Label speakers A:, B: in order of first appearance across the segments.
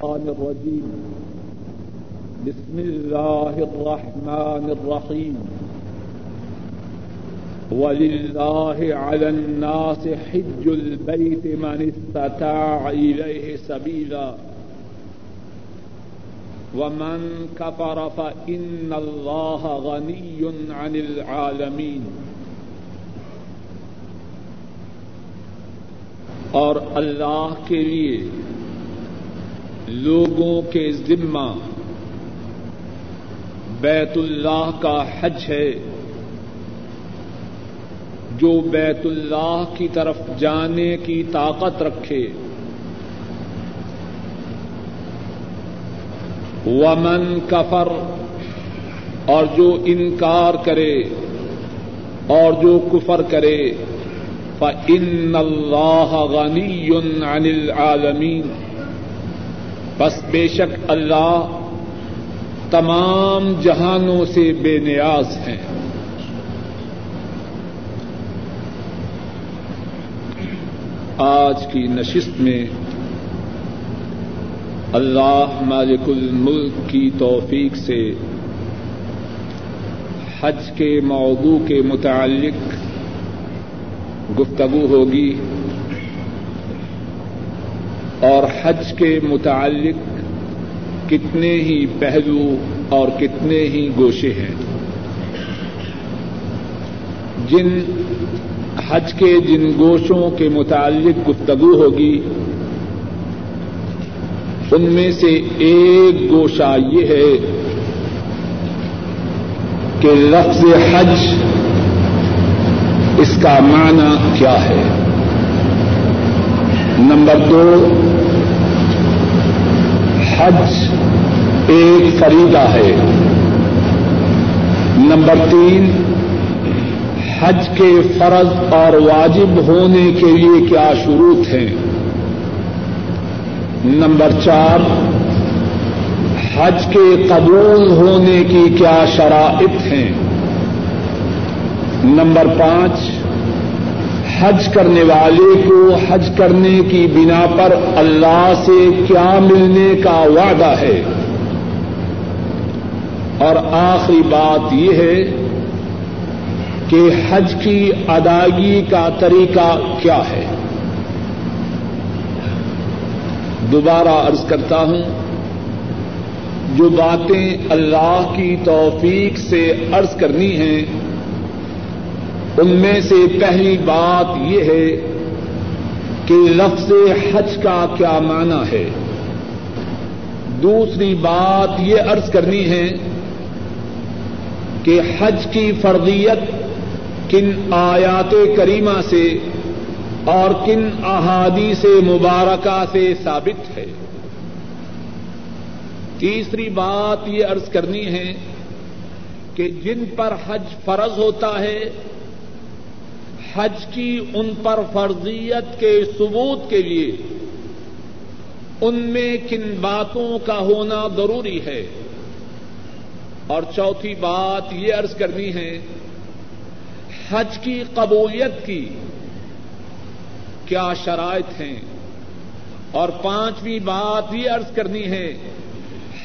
A: الشيطان الرجيم. بسم الله الرحمن الرحيم. ولله على الناس حج البيت من استطاع إليه سبيلا. ومن كفر فإن الله غني عن العالمين. اور اللہ کے لیے لوگوں کے ذمہ بیت اللہ کا حج ہے۔ جو بیت اللہ کی طرف جانے کی طاقت رکھے۔ ومن کفر اور جو انکار کرے اور جو کفر کرے، فَإِنَّ اللَّهَ غَنِيٌّ عَنِ الْعَالَمِينَ۔ بس بے شک اللہ تمام جہانوں سے بے نیاز ہیں۔ آج کی نشست میں اللہ مالک الملک کی توفیق سے حج کے موضوع کے متعلق گفتگو ہوگی۔ اور حج کے متعلق کتنے ہی پہلو اور کتنے ہی گوشے ہیں۔ جن حج کے جن گوشوں کے متعلق گفتگو ہوگی، ان میں سے ایک گوشہ یہ ہے کہ لفظ حج اس کا معنی کیا ہے۔ نمبر دو، حج ایک فریدہ ہے۔ نمبر تین، حج کے فرض اور واجب ہونے کے لیے کیا شروط ہیں۔ نمبر چار، حج کے قبول ہونے کی کیا شرائط ہیں۔ نمبر پانچ حج کرنے والے کو حج کرنے کی بنا پر اللہ سے کیا ملنے کا وعدہ ہے؟ اور آخری بات یہ ہے کہ حج کی ادائیگی کا طریقہ کیا ہے؟ دوبارہ عرض کرتا ہوں، جو باتیں اللہ کی توفیق سے عرض کرنی ہیں ان میں سے پہلی بات یہ ہے کہ لفظ حج کا کیا معنی ہے۔ دوسری بات یہ عرض کرنی ہے کہ حج کی فرضیت کن آیات کریمہ سے اور کن احادی سے مبارکہ سے ثابت ہے۔ تیسری بات یہ عرض کرنی ہے کہ جن پر حج فرض ہوتا ہے حج کی ان پر فرضیت کے ثبوت کے لیے ان میں کن باتوں کا ہونا ضروری ہے؟ اور چوتھی بات یہ عرض کرنی ہے، حج کی قبولیت کی کیا شرائط ہیں؟ اور پانچویں بات یہ عرض کرنی ہے،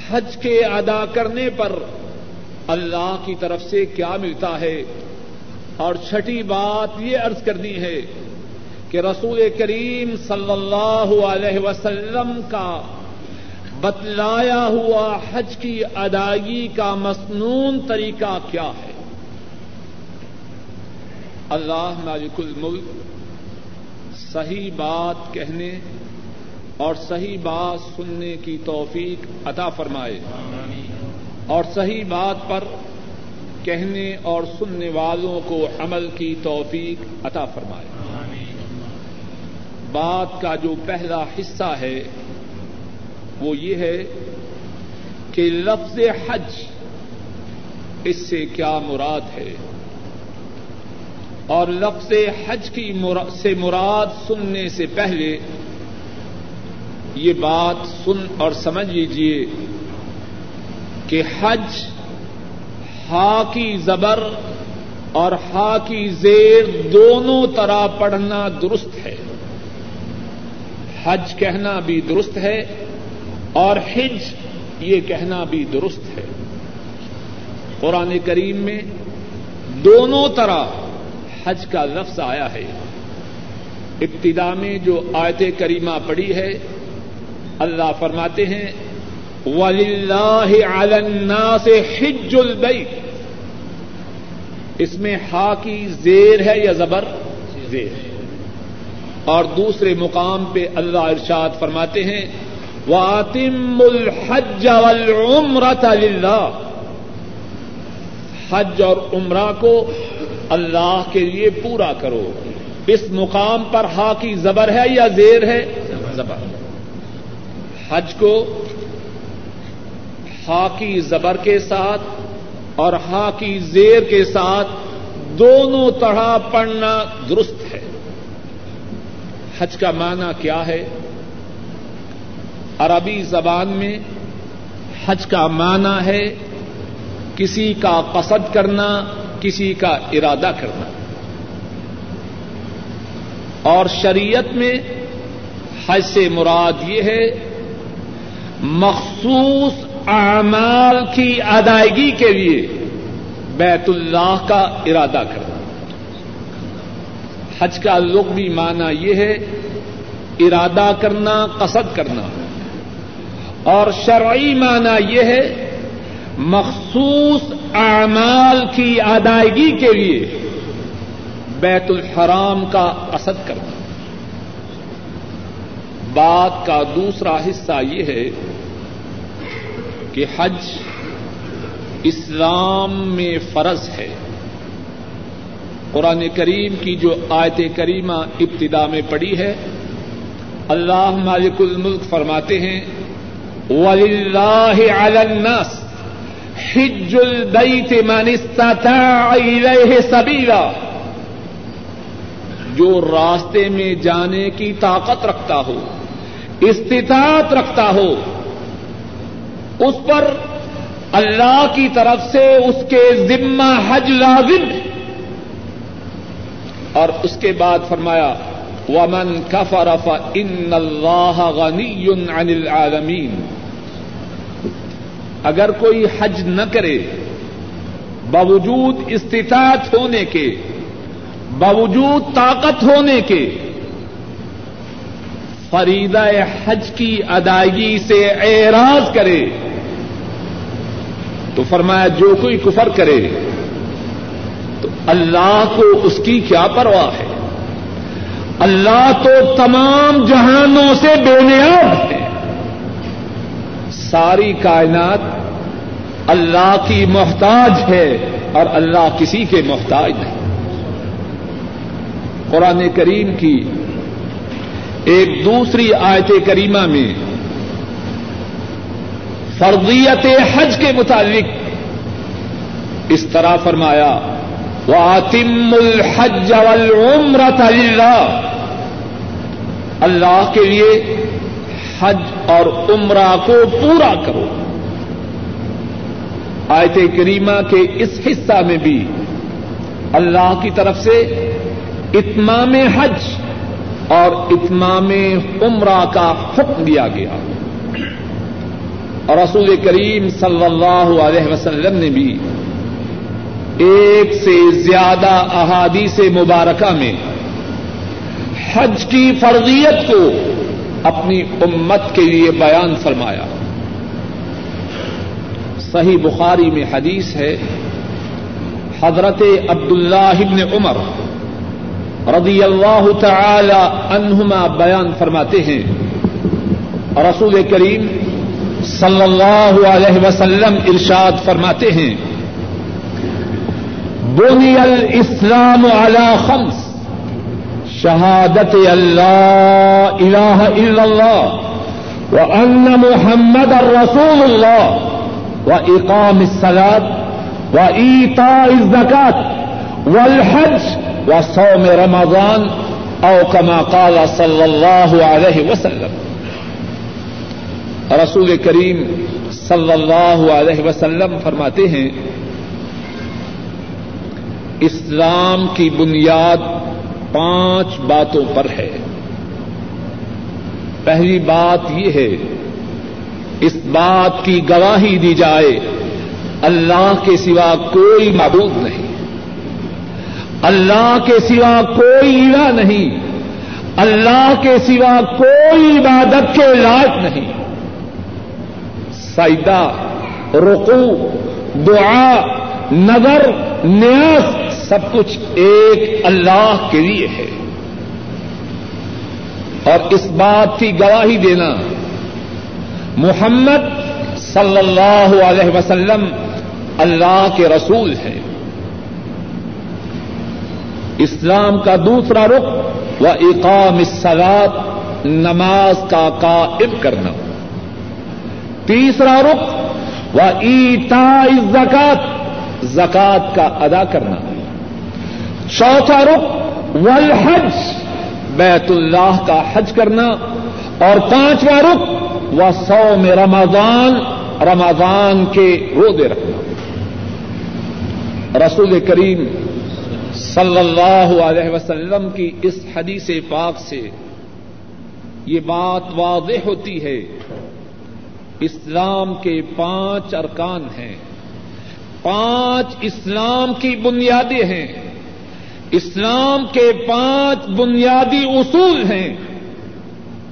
A: حج کے ادا کرنے پر اللہ کی طرف سے کیا ملتا ہے؟ اور چھٹی بات یہ عرض کرنی ہے کہ رسول کریم صلی اللہ علیہ وسلم کا بتلایا ہوا حج کی ادائیگی کا مصنون طریقہ کیا ہے؟ اللہ مالک الملک صحیح بات کہنے اور صحیح بات سننے کی توفیق عطا فرمائے اور صحیح بات پر کہنے اور سننے والوں کو عمل کی توفیق عطا فرمائے۔ بات کا جو پہلا حصہ ہے، وہ یہ ہے کہ لفظ حج اس سے کیا مراد ہے۔ اور لفظ حج کی سے مراد سننے سے پہلے یہ بات سن اور سمجھ لیجیے کہ حج ہا کی زبر اور ہا کی زیر دونوں طرح پڑھنا درست ہے۔ حج کہنا بھی درست ہے اور حج یہ کہنا بھی درست ہے۔ قرآن کریم میں دونوں طرح حج کا لفظ آیا ہے۔ ابتدا میں جو آیت کریمہ پڑی ہے، اللہ فرماتے ہیں النَّاسِ سے حج البیت اس میں ہا کی زیر ہے یا زبر؟ زیر۔ ہے اور دوسرے مقام پہ اللہ ارشاد فرماتے ہیں وَآتِمُّ الْحَجَّ وَالْعُمْرَةَ لِلَّهِ۔ حج اور عمرہ کو اللہ کے لیے پورا کرو۔ اس مقام پر ہا کی زبر ہے یا زیر ہے؟ زبر۔ حج کو ہا کی زبر کے ساتھ اور ہا کی زیر کے ساتھ دونوں طرح پڑھنا درست ہے۔ حج کا معنی کیا ہے؟ عربی زبان میں حج کا معنی ہے کسی کا قصد کرنا، کسی کا ارادہ کرنا۔ اور شریعت میں حج سے مراد یہ ہے، مخصوص اعمال کی ادائیگی کے لیے بیت اللہ کا ارادہ کرنا۔ حج کا لغوی معنی یہ ہے، ارادہ کرنا، قصد کرنا۔ اور شرعی معنی یہ ہے، مخصوص اعمال کی ادائیگی کے لیے بیت الحرام کا اسد کرنا۔ بات کا دوسرا حصہ یہ ہے کہ حج اسلام میں فرض ہے۔ قرآن کریم کی جو آیت کریمہ ابتدا میں پڑی ہے، اللہ مالک الملک فرماتے ہیں، وَلِلَّهِ عَلَى النَّاسِ حج البیت من استطاع الیہ سبیلا جو راستے میں جانے کی طاقت رکھتا ہو، استطاعت رکھتا ہو اس پر اللہ کی طرف سے اس کے ذمہ حج لازم اور اس کے بعد فرمایا، ومن کفر فإن اللہ غنی عن العالمین اگر کوئی حج نہ کرے، باوجود استطاعت ہونے کے، باوجود طاقت ہونے کے فریدہ حج کی ادائیگی سے اعراض کرے۔ تو فرمایا جو کوئی کفر کرے تو اللہ کو اس کی کیا پرواہ ہے؟ اللہ تو تمام جہانوں سے بے نیاب ہے۔ ساری کائنات اللہ کی محتاج ہے اور اللہ کسی کے محتاج نہیں۔ قرآن کریم کی ایک دوسری آیت کریمہ میں فرضیت حج کے متعلق اس طرح فرمایا وہ آتم الحج والعمرة اللہ اللہ کے لیے حج اور عمرہ کو پورا کرو۔ آیت کریمہ کے اس حصہ میں بھی اللہ کی طرف سے اتمام حج اور اتمام عمرہ کا حکم دیا گیا۔ اور رسول کریم صلی اللہ علیہ وسلم نے بھی ایک سے زیادہ احادیث مبارکہ میں حج کی فرضیت کو اپنی امت کے لیے بیان فرمایا۔ صحیح بخاری میں حدیث ہے، حضرت عبد اللہ ابن عمر رضی اللہ تعالی عنہما بیان فرماتے ہیں، رسول کریم صلی اللہ علیہ وسلم ارشاد فرماتے ہیں، بنی الاسلام على خمس، شہادت اللہ الہ الا اللہ وان محمد الرسول اللہ و اقام الصلاط و ایتا الزکات والحج و صوم رمضان او كما قال صلی اللہ علیہ وسلم۔ رسول کریم صلی اللہ علیہ وسلم فرماتے ہیں، اسلام کی بنیاد پانچ باتوں پر ہے۔ پہلی بات یہ ہے، اس بات کی گواہی دی جائے، اللہ کے سوا کوئی معبود نہیں۔ اللہ کے سوا کوئی الہ نہیں۔ اللہ کے سوا کوئی عبادت کے لائق نہیں۔ سیدا رقو دعا، نظر، نیاز، سب کچھ ایک اللہ کے لیے ہے۔ اور اس بات کی گواہی دینا، محمد صلی اللہ علیہ وسلم اللہ کے رسول ہیں۔ اسلام کا دوسرا رخ و اقام الصلاط نماز کا قائم کرنا۔ تیسرا رخ و ایتا زکات زکات کا ادا کرنا۔ چوتھا رخ والحج بیت اللہ کا حج کرنا۔ اور پانچواں رخ و سو میں رمضان رمضان کے روزے رکھنا۔ رسول کریم صلی اللہ علیہ وسلم کی اس حدیث پاک سے یہ بات واضح ہوتی ہے۔ اسلام کے پانچ ارکان ہیں۔ پانچ اسلام کی بنیادیں ہیں۔ اسلام کے پانچ بنیادی اصول ہیں۔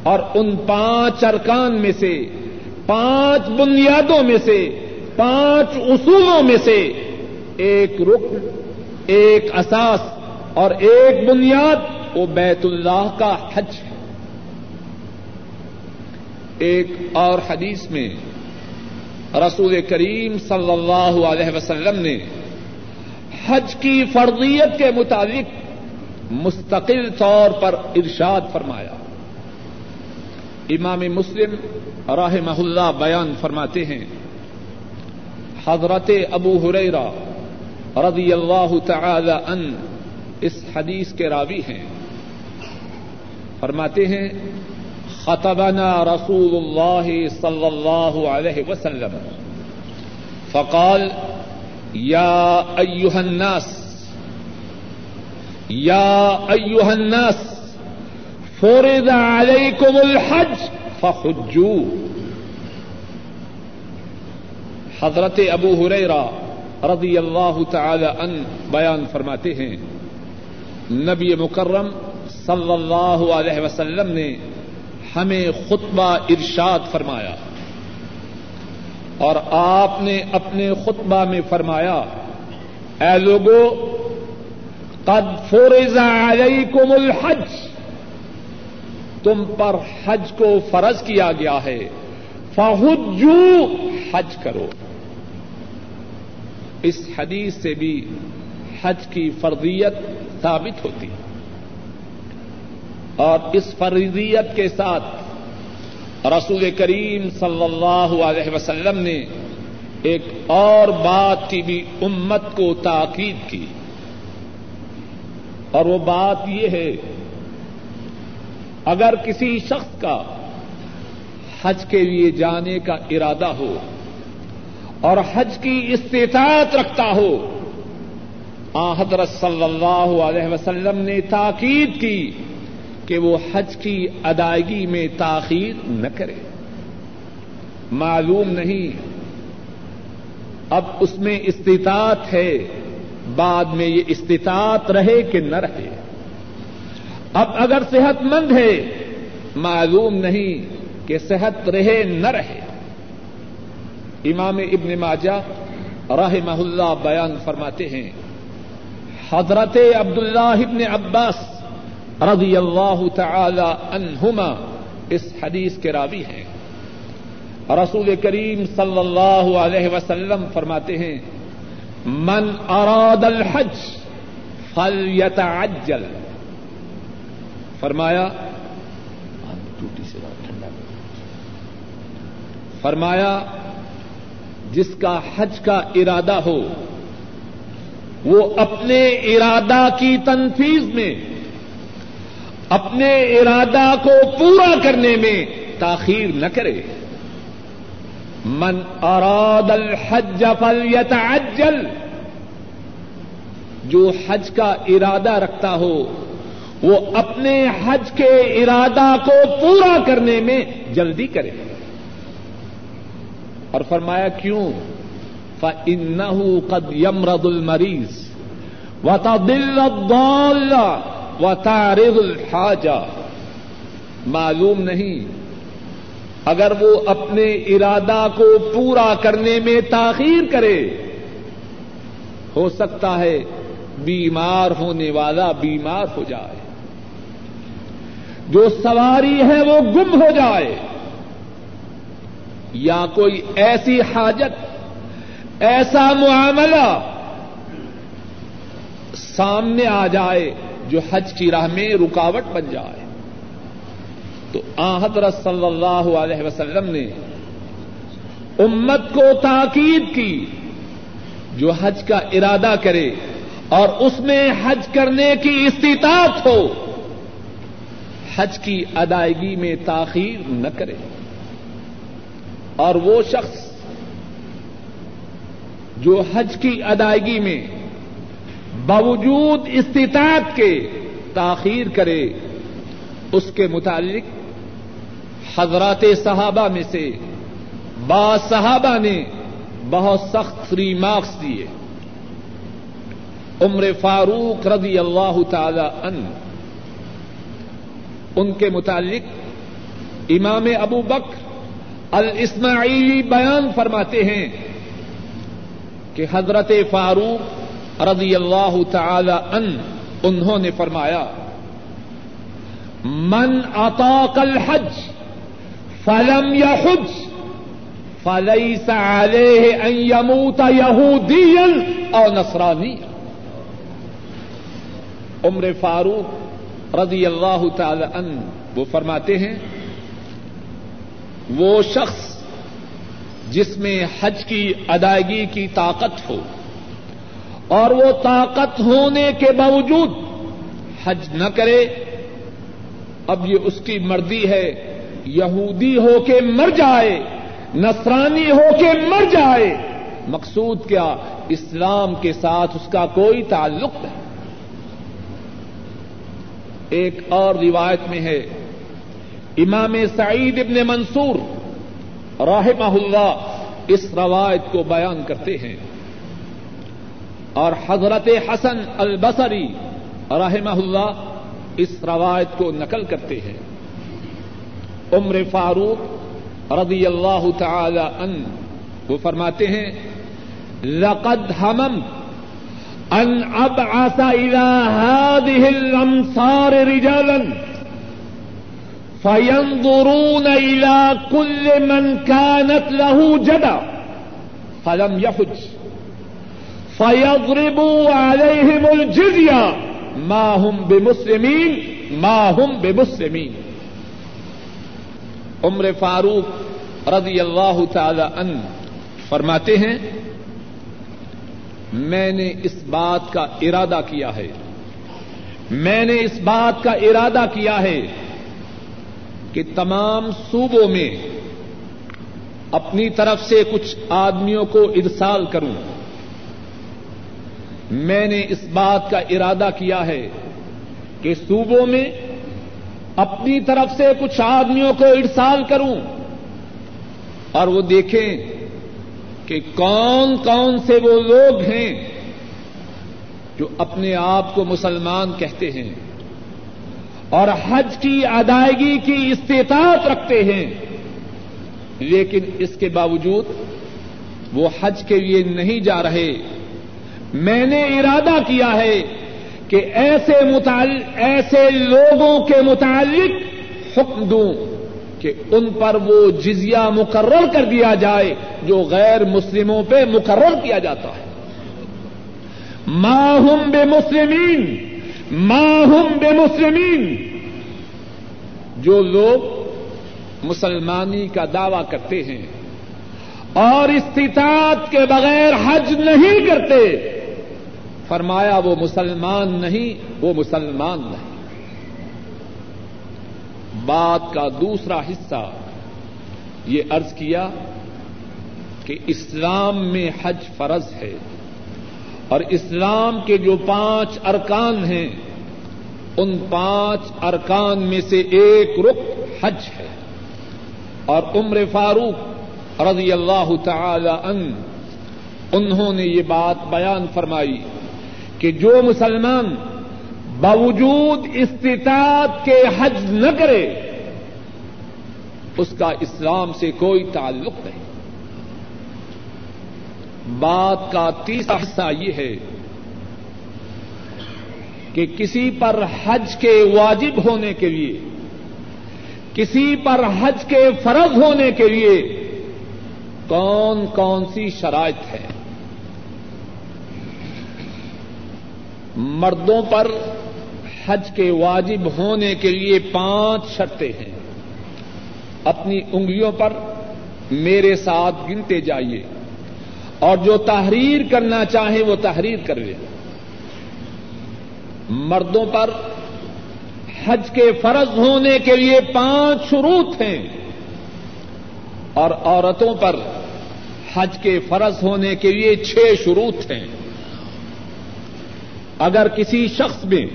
A: اور ان پانچ ارکان میں سے، پانچ بنیادوں میں سے، پانچ اصولوں میں سے ایک رکن، ایک اساس اور ایک بنیاد وہ بیت اللہ کا حج ہے۔ ایک اور حدیث میں رسول کریم صلی اللہ علیہ وسلم نے حج کی فرضیت کے مطابق مستقل طور پر ارشاد فرمایا۔ امام مسلم راہ اللہ بیان فرماتے ہیں۔ حضرت ابو حریرا رضی اللہ تعالی ان اس حدیث کے راوی ہیں۔ فرماتے ہیں خطبنا رسول اللہ صلی اللہ علیہ وسلم. فقال، یا ایوہ الناس، یا ایوہ الناس، فرض علیکم الحج، فحجو. حضرت ابو ہریرا رضی اللہ تعالی ان بیان فرماتے ہیں، نبی مکرم صلی اللہ علیہ وسلم نے ہمیں خطبہ ارشاد فرمایا اور آپ نے اپنے خطبہ میں فرمایا، اے لوگو، قد فرض علیکم الحج، تم پر حج کو فرض کیا گیا ہے فہجو حج کرو۔ اس حدیث سے بھی حج کی فرضیت ثابت ہوتی۔ ہے اور اس فرضیت کے ساتھ رسول کریم صلی اللہ علیہ وسلم نے ایک اور بات کی بھی امت کو تاکید کی۔ اور وہ بات یہ ہے، اگر کسی شخص کا حج کے لیے جانے کا ارادہ ہو اور حج کی استطاعت رکھتا ہو آ حضرت صلی اللہ علیہ وسلم نے تاکید کی کہ وہ حج کی ادائیگی میں تاخیر نہ کرے۔ معلوم نہیں۔ اب اس میں استطاعت ہے، بعد میں یہ استطاعت رہے کہ نہ رہے۔ اب اگر صحت مند ہے، معلوم نہیں کہ صحت رہے نہ رہے۔ امام ابن ماجہ راہ اللہ بیان فرماتے ہیں، حضرت عبد اللہ ابن عباس رضی اللہ تعالی عنہما اس حدیث کے راوی ہیں۔ رسول کریم صلی اللہ علیہ وسلم فرماتے ہیں، من اراد الحج فلیتعجل. فرمایا ہاں، ٹوٹی سے ٹھنڈا۔ فرمایا، جس کا حج کا ارادہ ہو، وہ اپنے ارادہ کی تنفیذ میں اپنے ارادہ کو پورا کرنے میں تاخیر نہ کرے۔ من اراد الحج فلیتعجل جو حج کا ارادہ رکھتا ہو، وہ اپنے حج کے ارادہ کو پورا کرنے میں جلدی کرے۔ اور فرمایا کیوں؟ فَإِنَّهُ قَدْ يَمْرَضُ الْمَرِيض وَتَضِلَّ الضَّالَّ۔ وَتَعْرِضُ الْحَاجَةِ معلوم نہیں۔ اگر وہ اپنے ارادہ کو پورا کرنے میں تاخیر کرے، ہو سکتا ہے بیمار ہونے والا بیمار ہو جائے۔ جو سواری ہے وہ گم ہو جائے۔ یا کوئی ایسی حاجت، ایسا معاملہ سامنے آ جائے۔ جو حج کی راہ میں رکاوٹ بن جائے۔ تو حضرت صلی اللہ علیہ وسلم نے امت کو تاکید کی جو حج کا ارادہ کرے اور اس میں حج کرنے کی استطاعت ہو، حج کی ادائیگی میں تاخیر نہ کرے۔ اور وہ شخص جو حج کی ادائیگی میں باوجود استطاعت کے تاخیر کرے، اس کے متعلق حضرات صحابہ میں سے با صحابہ نے بہت سخت ریمارکس دیے۔ عمر فاروق رضی اللہ تعالی ان ان کے متعلق امام ابو بکر الاسماعیلی بیان فرماتے ہیں کہ حضرت فاروق رضی اللہ تعالی ان، انہوں نے فرمایا، من اطاق الحج فلم يحج فليس عليه ان يموت يهوديا او نصرانيا عمر فاروق رضی اللہ تعالی ان، وہ فرماتے ہیں، وہ شخص جس میں حج کی ادائیگی کی طاقت ہو اور وہ طاقت ہونے کے باوجود حج نہ کرے، اب یہ اس کی مرضی ہے، یہودی ہو کے مر جائے، نصرانی ہو کے مر جائے۔ مقصود کیا؟ اسلام کے ساتھ اس کا کوئی تعلق نہیں۔ ایک اور روایت میں ہے، امام سعید ابن منصور رحمہ اللہ اس روایت کو بیان کرتے ہیں۔ اور حضرت حسن البصری رحمہ اللہ اس روایت کو نقل کرتے ہیں۔ عمر فاروق رضی اللہ تعالی ان وہ فرماتے ہیں، لقد ہمم ان اب آسا هذه الامصار رجالا فينظرون الى كل من كانت له جدا فلم يحج فيضربوا عليهم الجزيه ماہم بے مسلمین ماہم بے مسلمین عمر فاروق رضی اللہ تعالی ان فرماتے ہیں، میں نے اس بات کا ارادہ کیا ہے۔ میں نے اس بات کا ارادہ کیا ہے کہ تمام صوبوں میں اپنی طرف سے کچھ آدمیوں کو ارسال کروں۔ میں نے اس بات کا ارادہ کیا ہے کہ صوبوں میں اپنی طرف سے کچھ آدمیوں کو ارسال کروں اور وہ دیکھیں کہ کون کون سے وہ لوگ ہیں جو اپنے آپ کو مسلمان کہتے ہیں اور حج کی ادائیگی کی استطاعت رکھتے ہیں، لیکن اس کے باوجود وہ حج کے لیے نہیں جا رہے۔ میں نے ارادہ کیا ہے کہ ایسے ایسے لوگوں کے متعلق حکم دوں کہ ان پر وہ جزیہ مقرر کر دیا جائے جو غیر مسلموں پہ مقرر کیا جاتا ہے۔ ماہم بے مسلمین ماہم بے مسلمین جو لوگ مسلمانی کا دعوی کرتے ہیں اور استطاعت کے بغیر حج نہیں کرتے فرمایا وہ مسلمان نہیں، وہ مسلمان نہیں۔ بات کا دوسرا حصہ یہ ارض کیا کہ اسلام میں حج فرض ہے اور اسلام کے جو پانچ ارکان ہیں، ان پانچ ارکان میں سے ایک رخ حج ہے۔ اور عمر فاروق رضی اللہ تعالی ان انہوں نے یہ بات بیان فرمائی۔ کہ جو مسلمان باوجود استطاعت کے حج نہ کرے، اس کا اسلام سے کوئی تعلق نہیں۔ بات کا تیسرا حصہ یہ ہے کہ کسی پر حج کے واجب ہونے کے لیے، کسی پر حج کے فرض ہونے کے لیے کون کون سی شرائط ہے مردوں پر حج کے واجب ہونے کے لیے پانچ شرطیں ہیں۔ اپنی انگلیوں پر میرے ساتھ گنتے جائیے۔ اور جو تحریر کرنا چاہیں وہ تحریر کر لیں مردوں پر حج کے فرض ہونے کے لیے پانچ شروط ہیں۔ اور عورتوں پر حج کے فرض ہونے کے لیے چھ شروط ہیں۔ اگر کسی شخص میں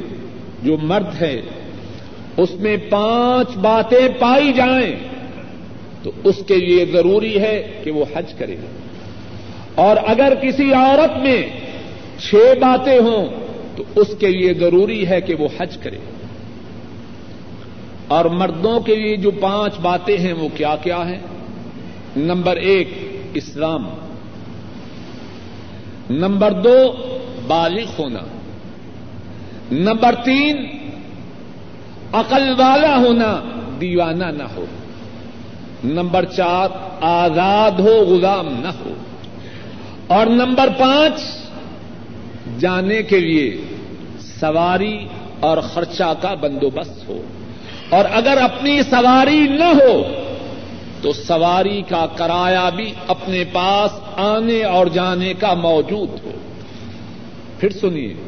A: جو مرد ہے، اس میں پانچ باتیں پائی جائیں، تو اس کے لیے ضروری ہے کہ وہ حج کرے۔ اور اگر کسی عورت میں چھ باتیں ہوں، تو اس کے لیے ضروری ہے کہ وہ حج کرے۔ اور مردوں کے لیے جو پانچ باتیں ہیں، وہ کیا کیا ہیں؟ نمبر ایک، اسلام۔ نمبر دو، بالغ ہونا۔ نمبر تین، عقل والا ہونا، دیوانہ نہ ہو۔ نمبر چار، آزاد ہو، غلام نہ ہو۔ اور نمبر پانچ، جانے کے لیے سواری اور خرچہ کا بندوبست ہو۔ اور اگر اپنی سواری نہ ہو، تو سواری کا کرایہ بھی اپنے پاس آنے اور جانے کا موجود ہو۔ پھر سنیے۔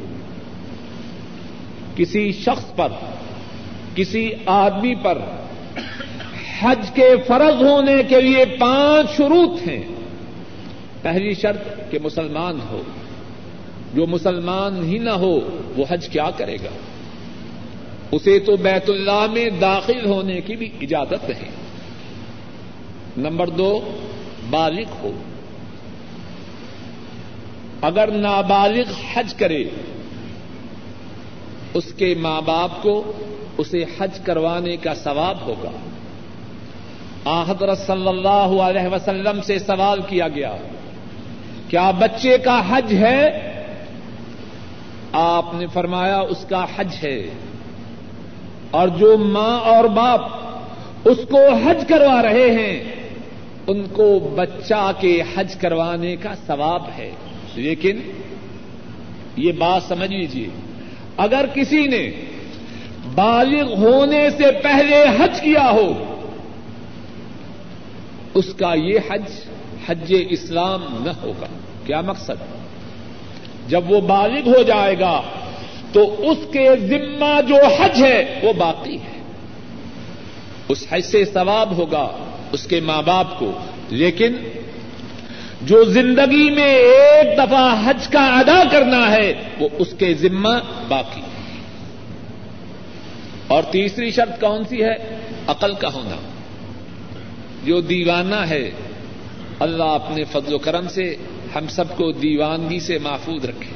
A: کسی شخص پر، کسی آدمی پر حج کے فرض ہونے کے لیے پانچ شروط ہیں۔ پہلی شرط کہ مسلمان ہو۔ جو مسلمان ہی نہ ہو، وہ حج کیا کرے گا؟ اسے تو بیت اللہ میں داخل ہونے کی بھی اجازت نہیں نمبر دو، بالغ ہو۔ اگر نابالغ حج کرے اس کے ماں باپ کو اسے حج کروانے کا ثواب ہوگا۔ آحدر صلی اللہ علیہ وسلم سے سوال کیا گیا، کیا بچے کا حج ہے؟ آپ نے فرمایا اس کا حج ہے۔ اور جو ماں اور باپ اس کو حج کروا رہے ہیں، ان کو بچہ کے حج کروانے کا ثواب ہے۔ لیکن یہ بات سمجھ لیجیے اگر کسی نے بالغ ہونے سے پہلے حج کیا ہو، اس کا یہ حج حج اسلام نہ ہوگا۔ کیا مقصد؟ جب وہ بالغ ہو جائے گا، تو اس کے ذمہ جو حج ہے، وہ باقی ہے۔ اس حج سے ثواب ہوگا اس کے ماں باپ کو۔ لیکن جو زندگی میں ایک دفعہ حج کا ادا کرنا ہے، وہ اس کے ذمہ باقی اور تیسری شرط کون سی ہے؟ عقل کا ہونا۔ جو دیوانہ ہے، اللہ اپنے فضل و کرم سے ہم سب کو دیوانگی سے محفوظ رکھے۔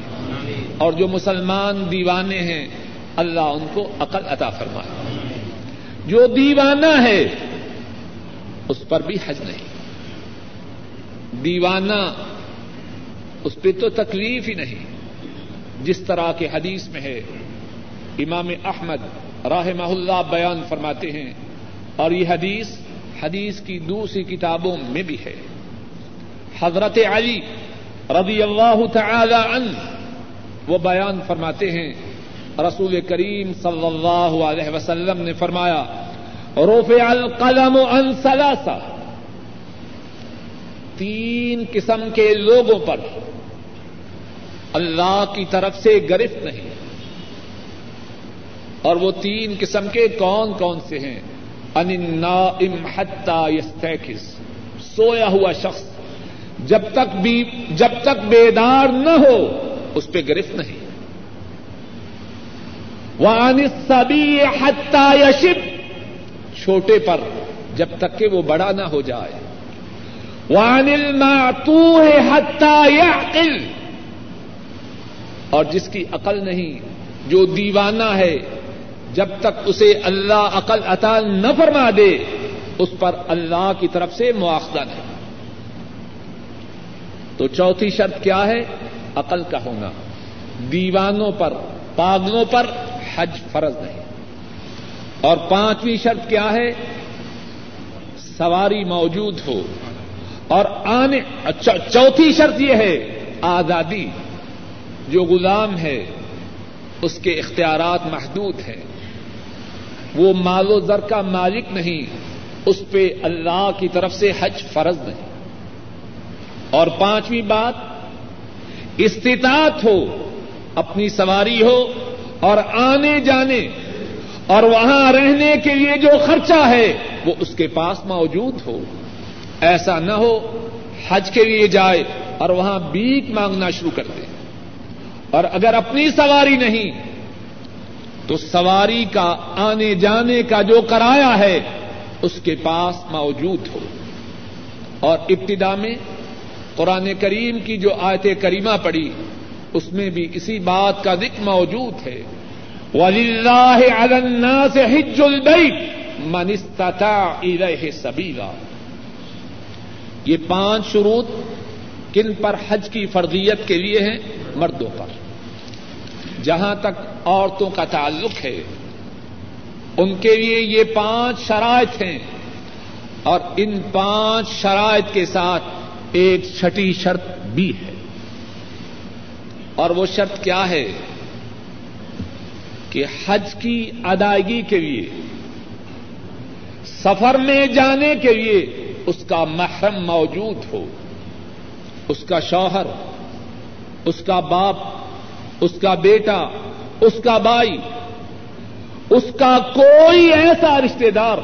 A: اور جو مسلمان دیوانے ہیں، اللہ ان کو عقل عطا فرمائے۔ جو دیوانہ ہے، اس پر بھی حج نہیں۔ دیوانہ، اس پہ تو تکلیف ہی نہیں۔ جس طرح کے حدیث میں ہے، امام احمد راہ اللہ بیان فرماتے ہیں، اور یہ حدیث حدیث کی دوسری کتابوں میں بھی ہے۔ حضرت علی رضی اللہ تعالی عنہ وہ بیان فرماتے ہیں، رسول کریم صلی اللہ علیہ وسلم نے فرمایا، رفع القلم عن ثلاثہ۔ تین قسم کے لوگوں پر اللہ کی طرف سے گرفت نہیں اور وہ تین قسم کے کون کون سے ہیں؟ ان حتى يستيقظ سویا ہوا شخص جب تک بھی جب تک بیدار نہ ہو، اس پہ گرفت نہیں۔ وعن الصبي حتى يشب چھوٹے پر جب تک کہ وہ بڑا نہ ہو جائے۔ وعن المعطوه حتى يعقل۔ اور جس کی عقل نہیں، جو دیوانہ ہے، جب تک اسے اللہ عقل عطا نہ فرما دے، اس پر اللہ کی طرف سے مواخذہ نہیں۔ تو چوتھی شرط کیا ہے؟ عقل کا ہونا۔ دیوانوں پر، پاگلوں پر حج فرض نہیں۔ اور پانچویں شرط کیا ہے؟ سواری موجود ہو۔ اور آنے چوتھی شرط یہ ہے، آزادی جو غلام ہے، اس کے اختیارات محدود ہیں۔ وہ مال و زر کا مالک نہیں، اس پہ اللہ کی طرف سے حج فرض نہیں۔ اور پانچویں بات، استطاعت ہو، اپنی سواری ہو اور آنے جانے اور وہاں رہنے کے لیے جو خرچہ ہے، وہ اس کے پاس موجود ہو۔ ایسا نہ ہو، حج کے لیے جائے اور وہاں بیک مانگنا شروع کر دے۔ اور اگر اپنی سواری نہیں، تو سواری کا، آنے جانے کا جو کرایہ ہے، اس کے پاس موجود ہو۔ اور ابتدا میں قرآن کریم کی جو آیت کریمہ پڑی اس میں بھی اسی بات کا ذکر موجود ہے۔ ولی اللہ سے حج البیت منستتا ارح سبیلا یہ پانچ شروط کن پر حج کی فرضیت کے لیے ہیں؟ مردوں پر۔ جہاں تک عورتوں کا تعلق ہے، ان کے لیے یہ پانچ شرائط ہیں۔ اور ان پانچ شرائط کے ساتھ ایک چھٹی شرط بھی ہے۔ اور وہ شرط کیا ہے؟ کہ حج کی ادائیگی کے لیے، سفر میں جانے کے لیے اس کا محرم موجود ہو، اس کا شوہر، اس کا باپ، اس کا بیٹا، اس کا بھائی، اس کا کوئی ایسا رشتے دار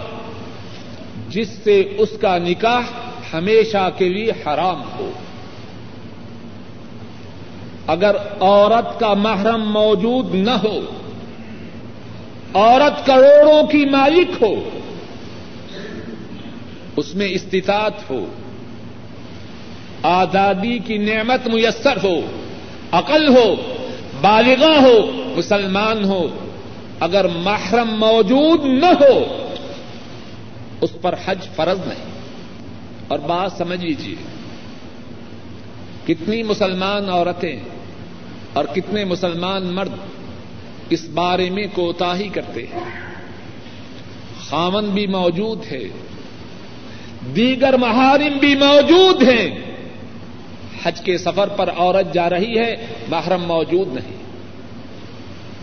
A: جس سے اس کا نکاح ہمیشہ کے لیے حرام ہو۔ اگر عورت کا محرم موجود نہ ہو، عورت کروڑوں کی مالک ہو اس میں استطاعت ہو۔ آزادی کی نعمت میسر ہو، عقل ہو، بالغاہ ہو، مسلمان ہو۔ اگر محرم موجود نہ ہو، اس پر حج فرض نہیں۔ اور بات سمجھ لیجیے کتنی مسلمان عورتیں اور کتنے مسلمان مرد اس بارے میں کوتا ہی کرتے ہیں۔ خامن بھی موجود ہے۔ دیگر محارم بھی موجود ہیں۔ حج کے سفر پر عورت جا رہی ہے، محرم موجود نہیں۔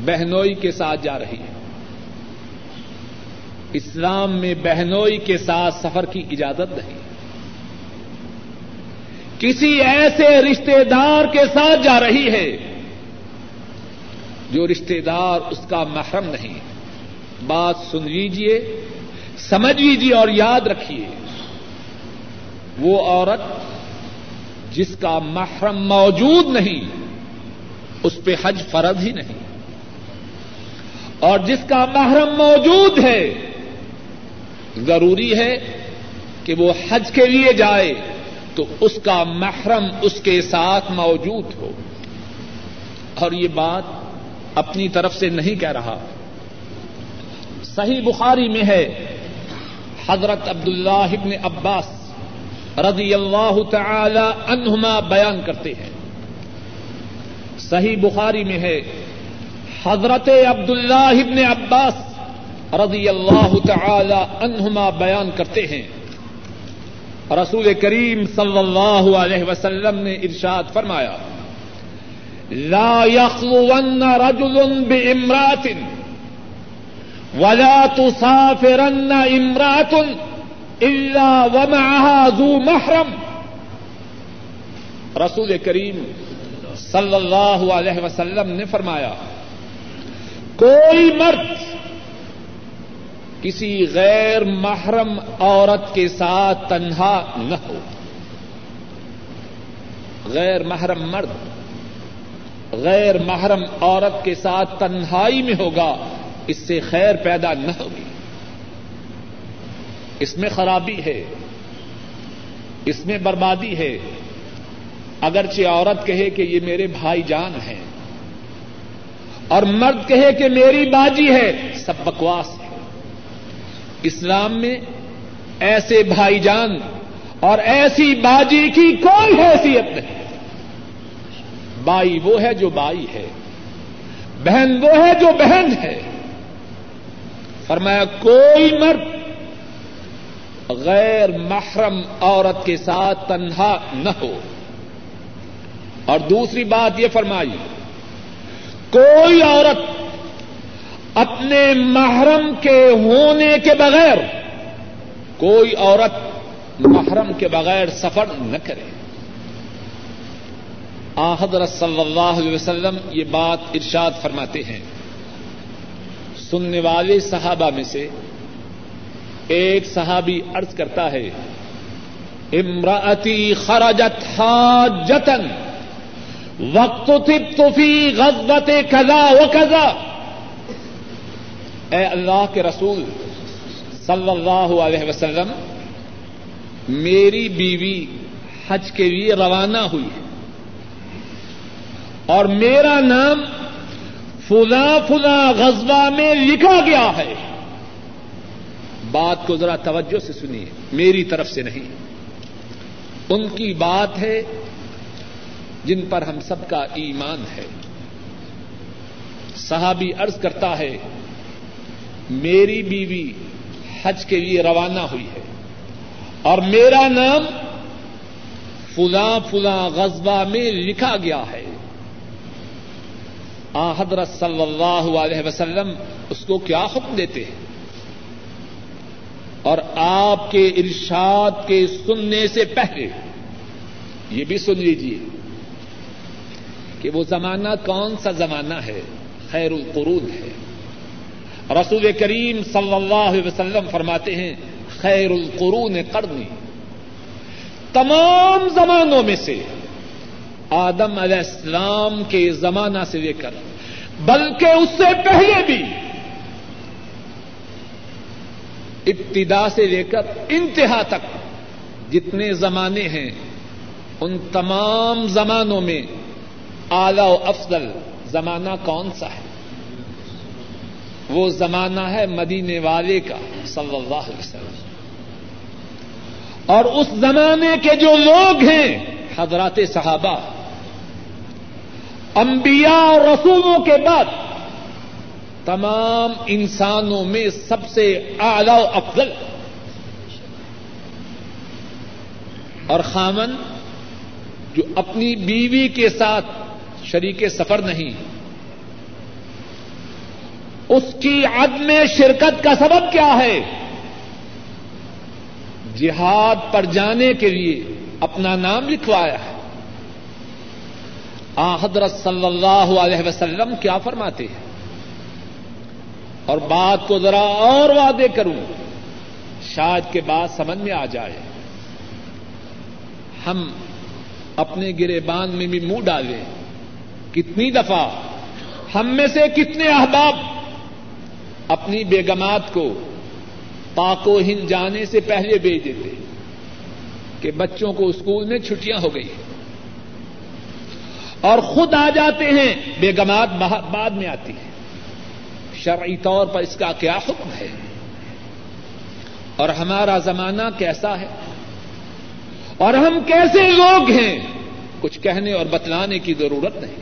A: بہنوئی کے ساتھ جا رہی ہے۔ اسلام میں بہنوئی کے ساتھ سفر کی اجازت نہیں۔ کسی ایسے رشتے دار کے ساتھ جا رہی ہے جو رشتے دار اس کا محرم نہیں۔ بات سن لیجیے سمجھ لیجیے اور یاد رکھیے۔ وہ عورت جس کا محرم موجود نہیں، اس پہ حج فرض ہی نہیں۔ اور جس کا محرم موجود ہے، ضروری ہے کہ وہ حج کے لیے جائے تو اس کا محرم اس کے ساتھ موجود ہو۔ اور یہ بات اپنی طرف سے نہیں کہہ رہا۔ صحیح بخاری میں ہے، حضرت عبد اللہ ابن عباس رضی اللہ تعالی عنہما بیان کرتے ہیں۔ صحیح بخاری میں ہے، حضرت عبد اللہ ابن عباس رضی اللہ تعالی عنہما بیان کرتے ہیں۔ رسول کریم صلی اللہ علیہ وسلم نے ارشاد فرمایا، لا يخلون رجل بامرات ولا تسافرن امرات الا ومعها ذو محرم. رسول کریم صلی اللہ علیہ وسلم نے فرمایا، کوئی مرد کسی غیر محرم عورت کے ساتھ تنہا نہ ہو، غیر محرم مرد، غیر محرم عورت کے ساتھ تنہائی میں ہوگا، اس سے خیر پیدا نہ ہوگی۔ اس میں خرابی ہے، اس میں بربادی ہے۔ اگرچہ عورت کہے کہ یہ میرے بھائی جان ہیں اور مرد کہے کہ میری باجی ہے، سب بکواس ہے۔ اسلام میں ایسے بھائی جان اور ایسی باجی کی کوئی حیثیت نہیں۔ بائی وہ ہے جو بائی ہے، بہن وہ ہے جو بہن ہے۔ فرمایا، کوئی مرد غیر محرم عورت کے ساتھ تنہا نہ ہو۔ اور دوسری بات یہ فرمائی، کوئی عورت اپنے محرم کے ہونے کے بغیر، کوئی عورت محرم کے بغیر سفر نہ کرے۔ آ حضرت صلی اللہ علیہ وسلم یہ بات ارشاد فرماتے ہیں۔ سننے والے صحابہ میں سے ایک صحابی عرض کرتا ہے امراطی خراجت حاجتن وقت فی غزبت کزا و کزا اے اللہ کے رسول صلی اللہ علیہ وسلم، میری بیوی حج کے لیے روانہ ہوئی ہے اور میرا نام فلا فلا غزبہ میں لکھا گیا ہے۔ بات کو ذرا توجہ سے سنیے۔ میری طرف سے نہیں۔ ان کی بات ہے جن پر ہم سب کا ایمان ہے۔ صحابی عرض کرتا ہے، میری بیوی حج کے لیے روانہ ہوئی ہے اور میرا نام فلاں فلاں غزبہ میں لکھا گیا ہے۔ آ حضرت صلی اللہ علیہ وسلم اس کو کیا حکم دیتے ہیں؟ اور آپ کے ارشاد کے سننے سے پہلے، یہ بھی سن لیجیے کہ وہ زمانہ کون سا زمانہ ہے، خیر القرون ہے۔ رسول کریم صلی اللہ علیہ وسلم فرماتے ہیں، خیر القرون قرنی۔ تمام زمانوں میں سے آدم علیہ السلام کے زمانہ سے لے کر، بلکہ اس سے پہلے بھی ابتدا سے لے کر انتہا تک جتنے زمانے ہیں، ان تمام زمانوں میں اعلی و افضل زمانہ کون سا ہے؟ وہ زمانہ ہے مدینے والے کا، صلی اللہ علیہ وسلم۔ اور اس زمانے کے جو لوگ ہیں، حضرات صحابہ، انبیاء اور رسولوں کے بعد تمام انسانوں میں سب سے اعلی و افضل۔ اور خامن جو اپنی بیوی کے ساتھ شریک سفر نہیں، اس کی عدم شرکت کا سبب کیا ہے؟ جہاد پر جانے کے لیے اپنا نام لکھوایا ہے۔ آ حضرت صلی اللہ علیہ وسلم کیا فرماتے ہیں؟ اور بات کو ذرا اور وعدے کروں۔ شاید کے بعد سمجھ میں آ جائے۔ ہم اپنے گرے باندھ میں بھی منہ ڈالیں۔ کتنی دفعہ ہم میں سے کتنے احباب اپنی بیگمات کو پاکو ہند جانے سے پہلے بھیج دیتے کہ بچوں کو اسکول میں چھٹیاں ہو گئی اور خود آ جاتے ہیں، بیگمات بعد میں آتی ہے شرعی طور پر اس کا کیا حکم ہے؟ اور ہمارا زمانہ کیسا ہے؟ اور ہم کیسے لوگ ہیں؟ کچھ کہنے اور بتلانے کی ضرورت نہیں۔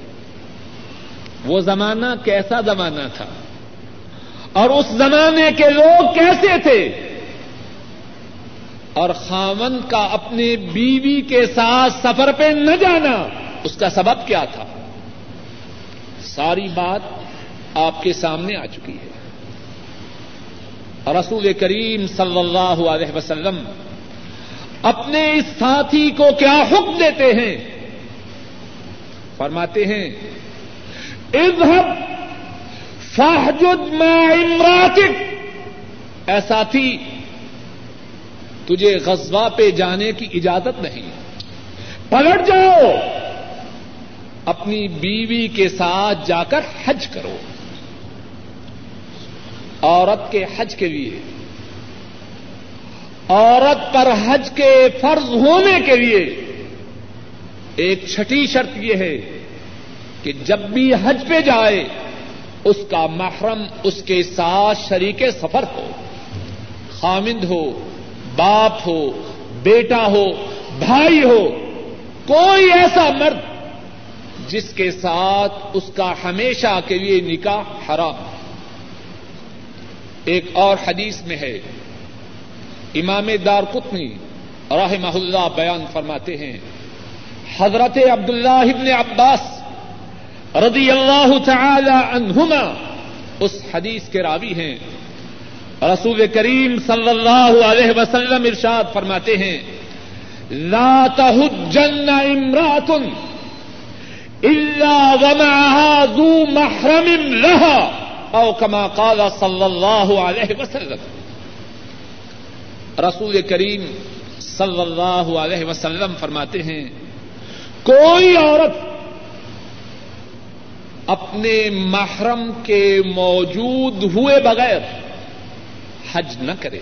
A: وہ زمانہ کیسا زمانہ تھا؟ اور اس زمانے کے لوگ کیسے تھے؟ اور خامن کا اپنے بیوی کے ساتھ سفر پہ نہ جانا اس کا سبب کیا تھا؟ ساری بات آپ کے سامنے آ چکی ہے۔ رسول کریم صلی اللہ علیہ وسلم اپنے اس ساتھی کو کیا حکم دیتے ہیں؟ فرماتے ہیں، اذهب فاحجد مع امراتك اے ساتھی، تجھے غزوہ پہ جانے کی اجازت نہیں۔ پلٹ جاؤ۔ اپنی بیوی کے ساتھ جا کر حج کرو۔ عورت کے حج کے لیے۔ عورت پر حج کے فرض ہونے کے لیے ایک چھٹی شرط یہ ہے کہ جب بھی حج پہ جائے، اس کا محرم اس کے ساتھ شریک سفر ہو، خامند ہو، باپ ہو، بیٹا ہو، بھائی ہو، کوئی ایسا مرد جس کے ساتھ اس کا ہمیشہ کے لیے نکاح حرام ایک اور حدیث میں ہے۔ امام دار قطنی رحمہ اللہ بیان فرماتے ہیں، حضرت عبداللہ ابن عباس رضی اللہ تعالی عنہما اس حدیث کے راوی ہیں۔ رسول کریم صلی اللہ علیہ وسلم ارشاد فرماتے ہیں، لا تحجن امرات الا ومعها ذو محرم لها۔ او كما قال صلی اللہ علیہ وسلم. رسول کریم صلی اللہ علیہ وسلم فرماتے ہیں، کوئی عورت اپنے محرم کے موجود ہوئے بغیر حج نہ کرے۔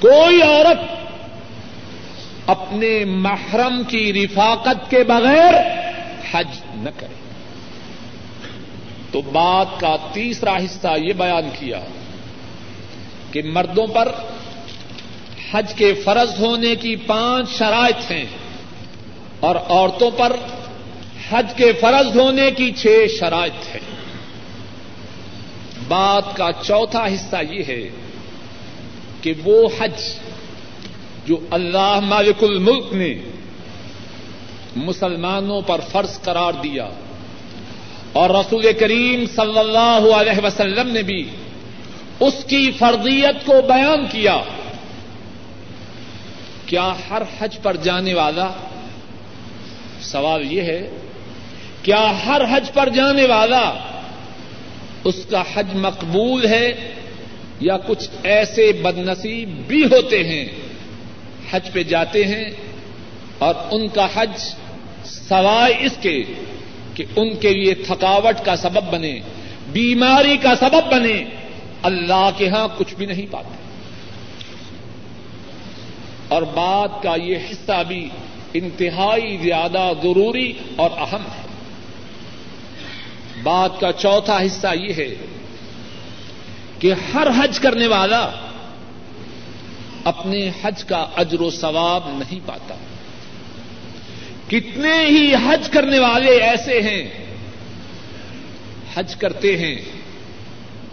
A: کوئی عورت اپنے محرم کی رفاقت کے بغیر حج نہ کرے۔ تو بات کا تیسرا حصہ یہ بیان کیا کہ مردوں پر حج کے فرض ہونے کی پانچ شرائط ہیں اور عورتوں پر حج کے فرض ہونے کی چھ شرائط ہیں۔ بات کا چوتھا حصہ یہ ہے کہ وہ حج جو اللہ مالک الملک نے مسلمانوں پر فرض قرار دیا اور رسول کریم صلی اللہ علیہ وسلم نے بھی اس کی فرضیت کو بیان کیا کیا ہر حج پر جانے والا سوال یہ ہے، کیا ہر حج پر جانے والا اس کا حج مقبول ہے یا کچھ ایسے بد نصیب بھی ہوتے ہیں، حج پہ جاتے ہیں اور ان کا حج سوائے اس کے کہ ان کے لیے تھکاوٹ کا سبب بنے، بیماری کا سبب بنے، اللہ کے ہاں کچھ بھی نہیں پاتے۔ اور بات کا یہ حصہ بھی انتہائی زیادہ ضروری اور اہم ہے۔ بات کا چوتھا حصہ یہ ہے کہ ہر حج کرنے والا اپنے حج کا اجر و ثواب نہیں پاتا۔ کتنے ہی حج کرنے والے ایسے ہیں۔ حج کرتے ہیں،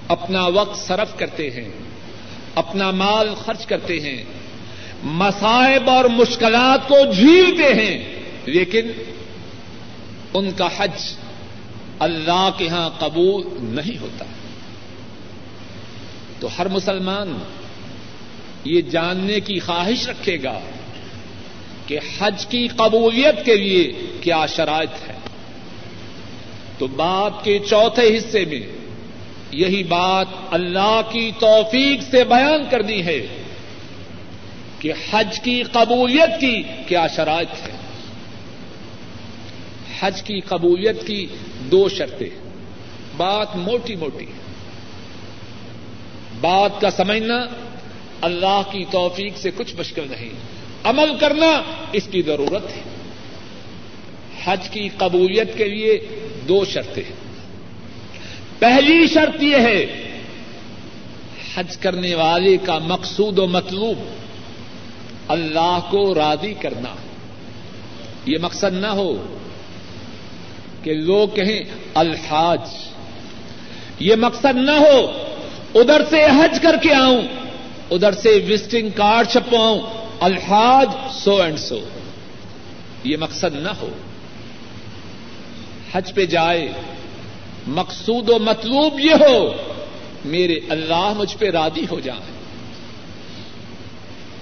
A: اپنا وقت صرف کرتے ہیں، اپنا مال خرچ کرتے ہیں مسائب اور مشکلات کو جھیلتے ہیں۔ لیکن ان کا حج اللہ کے ہاں قبول نہیں ہوتا۔ تو ہر مسلمان یہ جاننے کی خواہش رکھے گا کہ حج کی قبولیت کے لیے کیا شرائط ہے تو بات کے چوتھے حصے میں یہی بات اللہ کی توفیق سے بیان کرنی ہے کہ حج کی قبولیت کی کیا شرائط ہے حج کی قبولیت کی دو شرطیں بات موٹی موٹی بات کا سمجھنا اللہ کی توفیق سے کچھ مشکل نہیں۔ عمل کرنا اس کی ضرورت ہے۔ حج کی قبولیت کے لیے دو شرطیں پہلی شرط یہ ہے، حج کرنے والے کا مقصود و مطلوب اللہ کو راضی کرنا۔ یہ مقصد نہ ہو کہ لوگ کہیں الحاج۔ یہ مقصد نہ ہو، ادھر سے حج کر کے آؤں، ادھر سے visiting card چھپواؤں Alhaj so and so. یہ مقصد نہ ہو۔ حج پہ جائے، مقصود و مطلوب یہ ہو، میرے اللہ مجھ پہ رادی ہو جائیں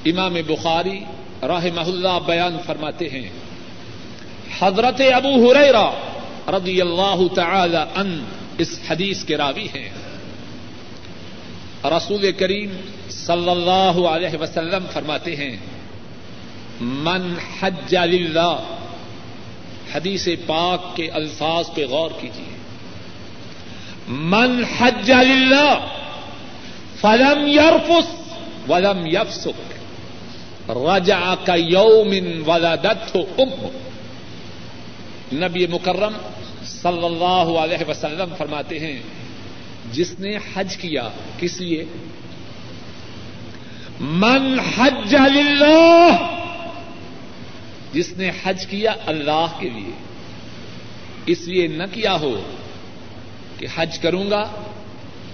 A: امام بخاری راہ محلہ بیان فرماتے ہیں، حضرت ابو ہریرا رضی اللہ تعالی ان اس حدیث کے راوی ہیں۔ رسول کریم صلی اللہ علیہ وسلم فرماتے ہیں، من حج للہ حدیث پاک کے الفاظ پہ غور کیجیے من حج للہ فلم یرفس ولم یفسک رجا کا یوم ولادت ام نبی مکرم صلی اللہ علیہ وسلم فرماتے ہیں، جس نے حج کیا، کس لیے؟ من حج اللہ جس نے حج کیا اللہ کے لیے۔ اس لیے نہ کیا ہو کہ حج کروں گا،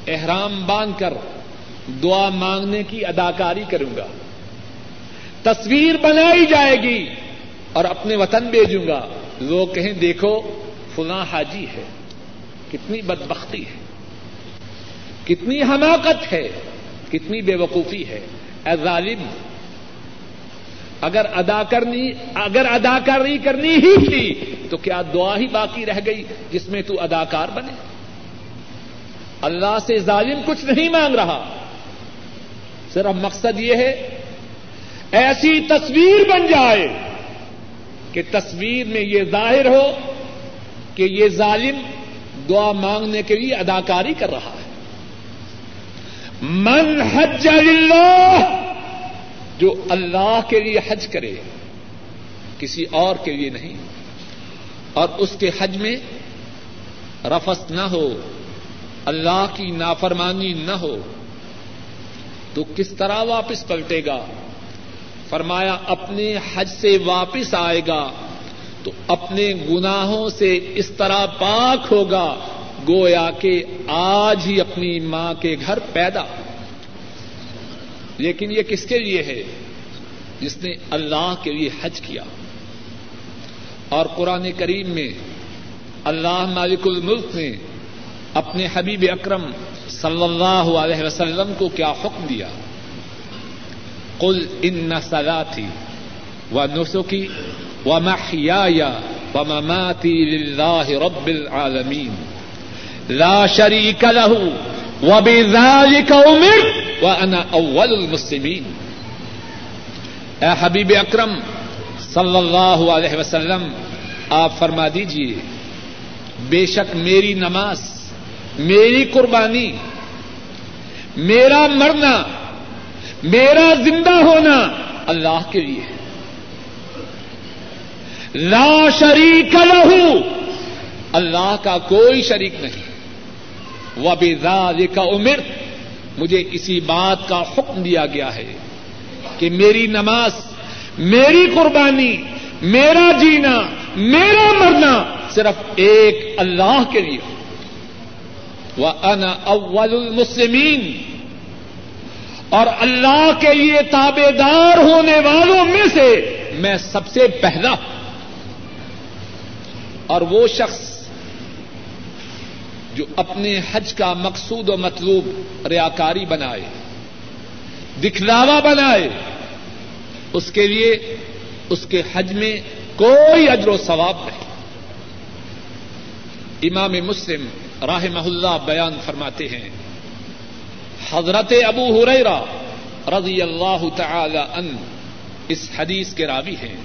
A: احرام باندھ کر دعا مانگنے کی اداکاری کروں گا۔ تصویر بنائی جائے گی اور اپنے وطن بھیجوں گا۔ لوگ کہیں، دیکھو، فلاں حاجی ہے، کتنی بدبختی ہے، کتنی حماقت ہے، کتنی بے وقوفی ہے۔ اے ظالم، اگر ادا کرنی، اگر اداکاری کرنی ہی تھی، تو کیا دعا ہی باقی رہ گئی جس میں تو اداکار بنے؟ اللہ سے ظالم کچھ نہیں مانگ رہا۔ صرف مقصد یہ ہے، ایسی تصویر بن جائے کہ تصویر میں یہ ظاہر ہو کہ یہ ظالم دعا مانگنے کے لیے اداکاری کر رہا ہے۔ من حج اللہ جو اللہ کے لیے حج کرے، کسی اور کے لیے نہیں۔ اور اس کے حج میں رفس نہ ہو، اللہ کی نافرمانی نہ ہو، تو کس طرح واپس پلٹے گا؟ فرمایا، اپنے حج سے واپس آئے گا، تو اپنے گناہوں سے اس طرح پاک ہوگا۔ گویا کہ آج ہی اپنی ماں کے گھر پیدا۔ لیکن یہ کس کے لیے ہے؟ جس نے اللہ کے لیے حج کیا۔ اور قرآن کریم میں اللہ مالک الملک نے اپنے حبیب اکرم صلی اللہ علیہ وسلم کو کیا حکم دیا؟ کل ان سلاتی و نسخی و محیا و مماتی رب العالمین۔ لا شریک له و بذلك امر و انا اول المسلمین اے حبیب اکرم صلی اللہ علیہ وسلم، آپ فرما دیجیے بے شک میری نماز، میری قربانی، میرا مرنا، میرا زندہ ہونا اللہ کے لیے لا شریک لہو اللہ کا کوئی شریک نہیں۔ وہ کا عمر مجھے اسی بات کا حکم دیا گیا ہے کہ میری نماز، میری قربانی، میرا جینا، میرا مرنا صرف ایک اللہ کے لیے وہ ان اول المسلمین اور اللہ کے لیے تابے دار ہونے والوں میں سے میں سب سے پہلا اور وہ شخص جو اپنے حج کا مقصود و مطلوب ریاکاری بنائے، دکھلاوا بنائے، اس کے لیے اس کے حج میں کوئی اجر و ثواب نہیں۔ امام مسلم راہ اللہ بیان فرماتے ہیں، حضرت ابو ہریرا رضی اللہ تعالی ان اس حدیث کے راوی ہیں۔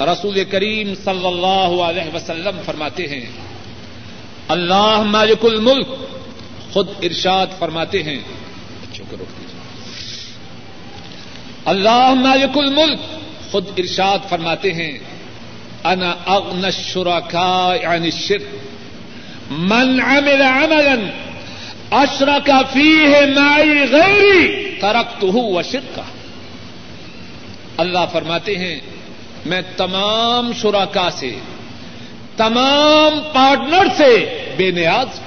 A: رسول کریم صلی اللہ علیہ وسلم فرماتے ہیں اللہ مالک الملک خود ارشاد فرماتے ہیں۔ اللہ مالک الملک خود ارشاد فرماتے ہیں۔ انا اغن الشرکاء عن الشرک من عمل عملا اشرک فیہ معی غیری ترکتہ وشرکہ۔ اللہ فرماتے ہیں، میں تمام شرکا سے تمام پارٹنر سے بے نیاز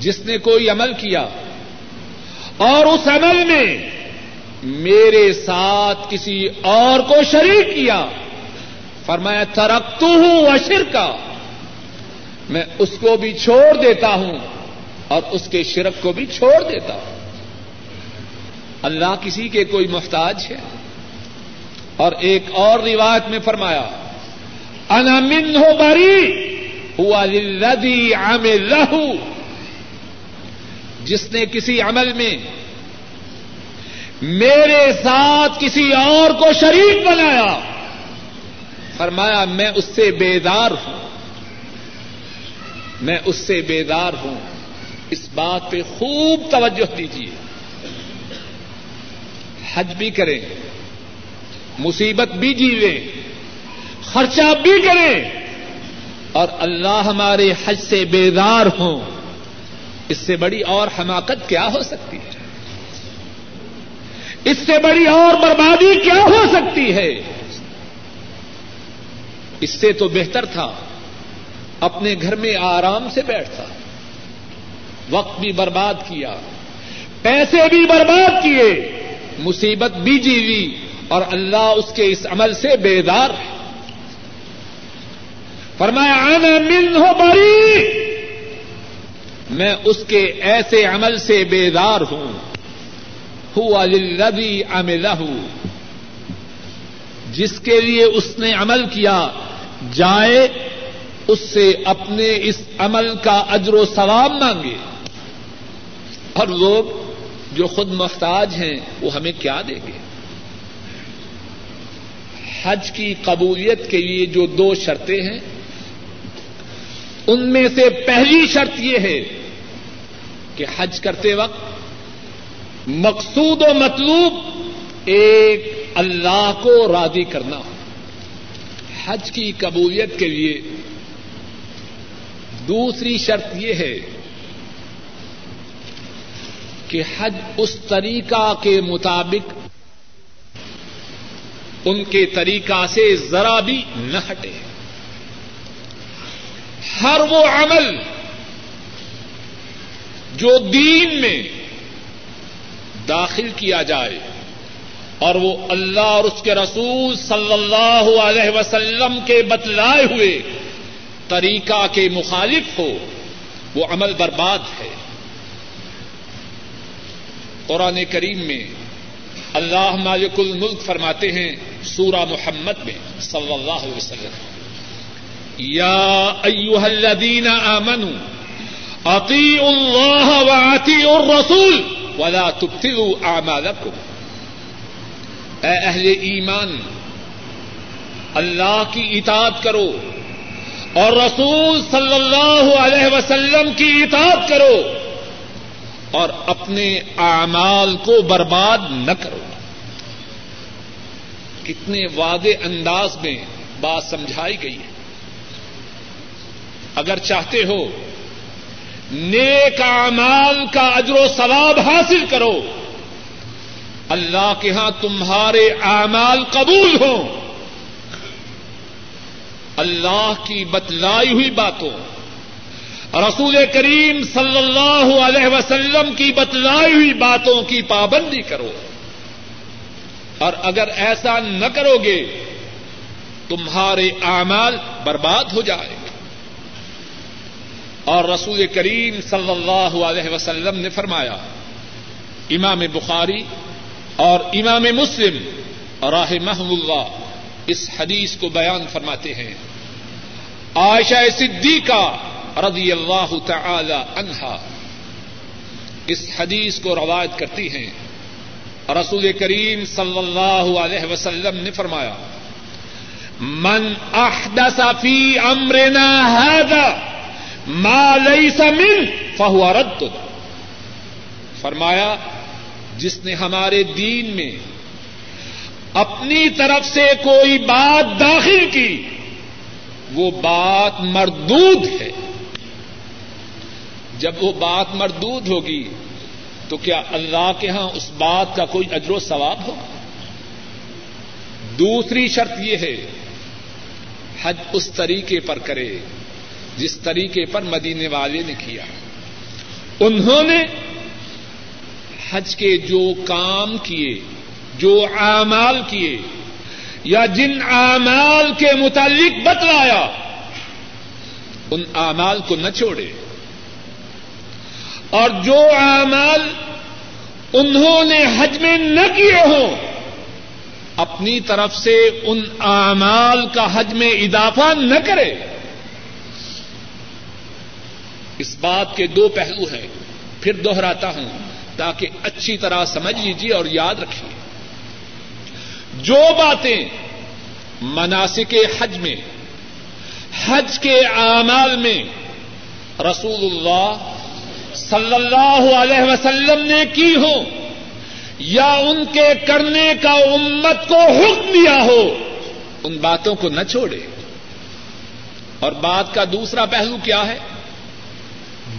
A: جس نے کوئی عمل کیا اور اس عمل میں میرے ساتھ کسی اور کو شریک کیا، فرمایا ترکتو ہوں اشر کا میں اس کو بھی چھوڑ دیتا ہوں اور اس کے شرک کو بھی چھوڑ دیتا ہوں۔ اللہ کسی کے کوئی محتاج ہے۔ اور ایک اور روایت میں فرمایا انا من ہو بری ہوا لدی عام لہو جس نے کسی عمل میں میرے ساتھ کسی اور کو شریک بنایا، فرمایا میں اس سے بیدار ہوں۔ میں اس سے بیدار ہوں۔ اس بات پہ خوب توجہ دیجیے حج بھی کریں، مصیبت بھی جیویں۔ خرچہ بھی کریں اور اللہ ہمارے حج سے بیدار ہوں، اس سے بڑی اور حماقت کیا ہو سکتی ہے؟ اس سے بڑی اور بربادی کیا ہو سکتی ہے؟ اس سے تو بہتر تھا، اپنے گھر میں آرام سے بیٹھتا، وقت بھی برباد کیا، پیسے بھی برباد کیے، مصیبت بھی جیوی اور اللہ اس کے اس عمل سے بیدار ہے۔ فرمایا آنا من ہو بری میں اس کے ایسے عمل سے بیدار ہوں۔ لبی عملہ جس کے لیے اس نے عمل کیا، جائے، اس سے اپنے اس عمل کا اجر و ثواب مانگے۔ اور لوگ جو خود محتاج ہیں، وہ ہمیں کیا دیں گے؟ حج کی قبولیت کے لیے جو دو شرطیں ہیں ان میں سے پہلی شرط یہ ہے کہ حج کرتے وقت مقصود و مطلوب ایک اللہ کو راضی کرنا ہو۔ حج کی قبولیت کے لیے دوسری شرط یہ ہے کہ حج اس طریقہ کے مطابق ان کے طریقہ سے ذرا بھی نہ ہٹے۔ ہر وہ عمل جو دین میں داخل کیا جائے اور وہ اللہ اور اس کے رسول صلی اللہ علیہ وسلم کے بتلائے ہوئے طریقہ کے مخالف ہو، وہ عمل برباد ہے۔ قرآن کریم میں اللہ مالک الملک فرماتے ہیں سورہ محمد میں صلی اللہ علیہ وسلم۔ یا ایوہ الذین آمنوا اطیعوا اللہ واطیعوا الرسول ولا تبتلوا اعمالکم اے اہل ایمان، اللہ کی اطاعت کرو اور رسول صلی اللہ علیہ وسلم کی اطاعت کرو اور اپنے اعمال کو برباد نہ کرو۔ کتنے وعدے انداز میں بات سمجھائی گئی ہے۔ اگر چاہتے ہو، نیک اعمال کا اجر و ثواب حاصل کرو۔ اللہ کے ہاں تمہارے اعمال قبول ہوں۔ اللہ کی بتلائی ہوئی باتوں، رسول کریم صلی اللہ علیہ وسلم کی بتلائی ہوئی باتوں کی پابندی کرو۔ اور اگر ایسا نہ کرو گے، تمہارے اعمال برباد ہو جائے۔ اور رسول کریم صلی اللہ علیہ وسلم نے فرمایا، امام بخاری اور امام مسلم راہ محم اللہ اس حدیث کو بیان فرماتے ہیں۔ عائشہ صدیقہ رضی اللہ تعالی عنہا اس حدیث کو روایت کرتی ہیں۔ رسول کریم صلی اللہ علیہ وسلم نے فرمایا، من احدث فی امرنا هذا ما ليس من، فهو رد. فرمایا، جس نے ہمارے دین میں اپنی طرف سے کوئی بات داخل کی، وہ بات مردود ہے۔ جب وہ بات مردود ہوگی، تو کیا اللہ کے ہاں اس بات کا کوئی اجر و ثواب ہو دوسری شرط یہ ہے، حج اس طریقے پر کرے جس طریقے پر مدینے والے نے کیا۔ انہوں نے حج کے جو کام کیے، جو اعمال کیے، یا جن اعمال کے متعلق بتلایا، ان اعمال کو نہ چھوڑے۔ اور جو اعمال انہوں نے حج میں نہ کیے ہوں، اپنی طرف سے ان اعمال کا حج میں اضافہ نہ کرے۔ اس بات کے دو پہلو ہیں۔ پھر دوہراتا ہوں تاکہ اچھی طرح سمجھ لیجیے اور یاد رکھیے۔ جو باتیں مناسک حج میں، حج کے اعمال میں رسول اللہ صلی اللہ علیہ وسلم نے کی ہوں یا ان کے کرنے کا امت کو حکم دیا ہو، ان باتوں کو نہ چھوڑے۔ اور بات کا دوسرا پہلو کیا ہے؟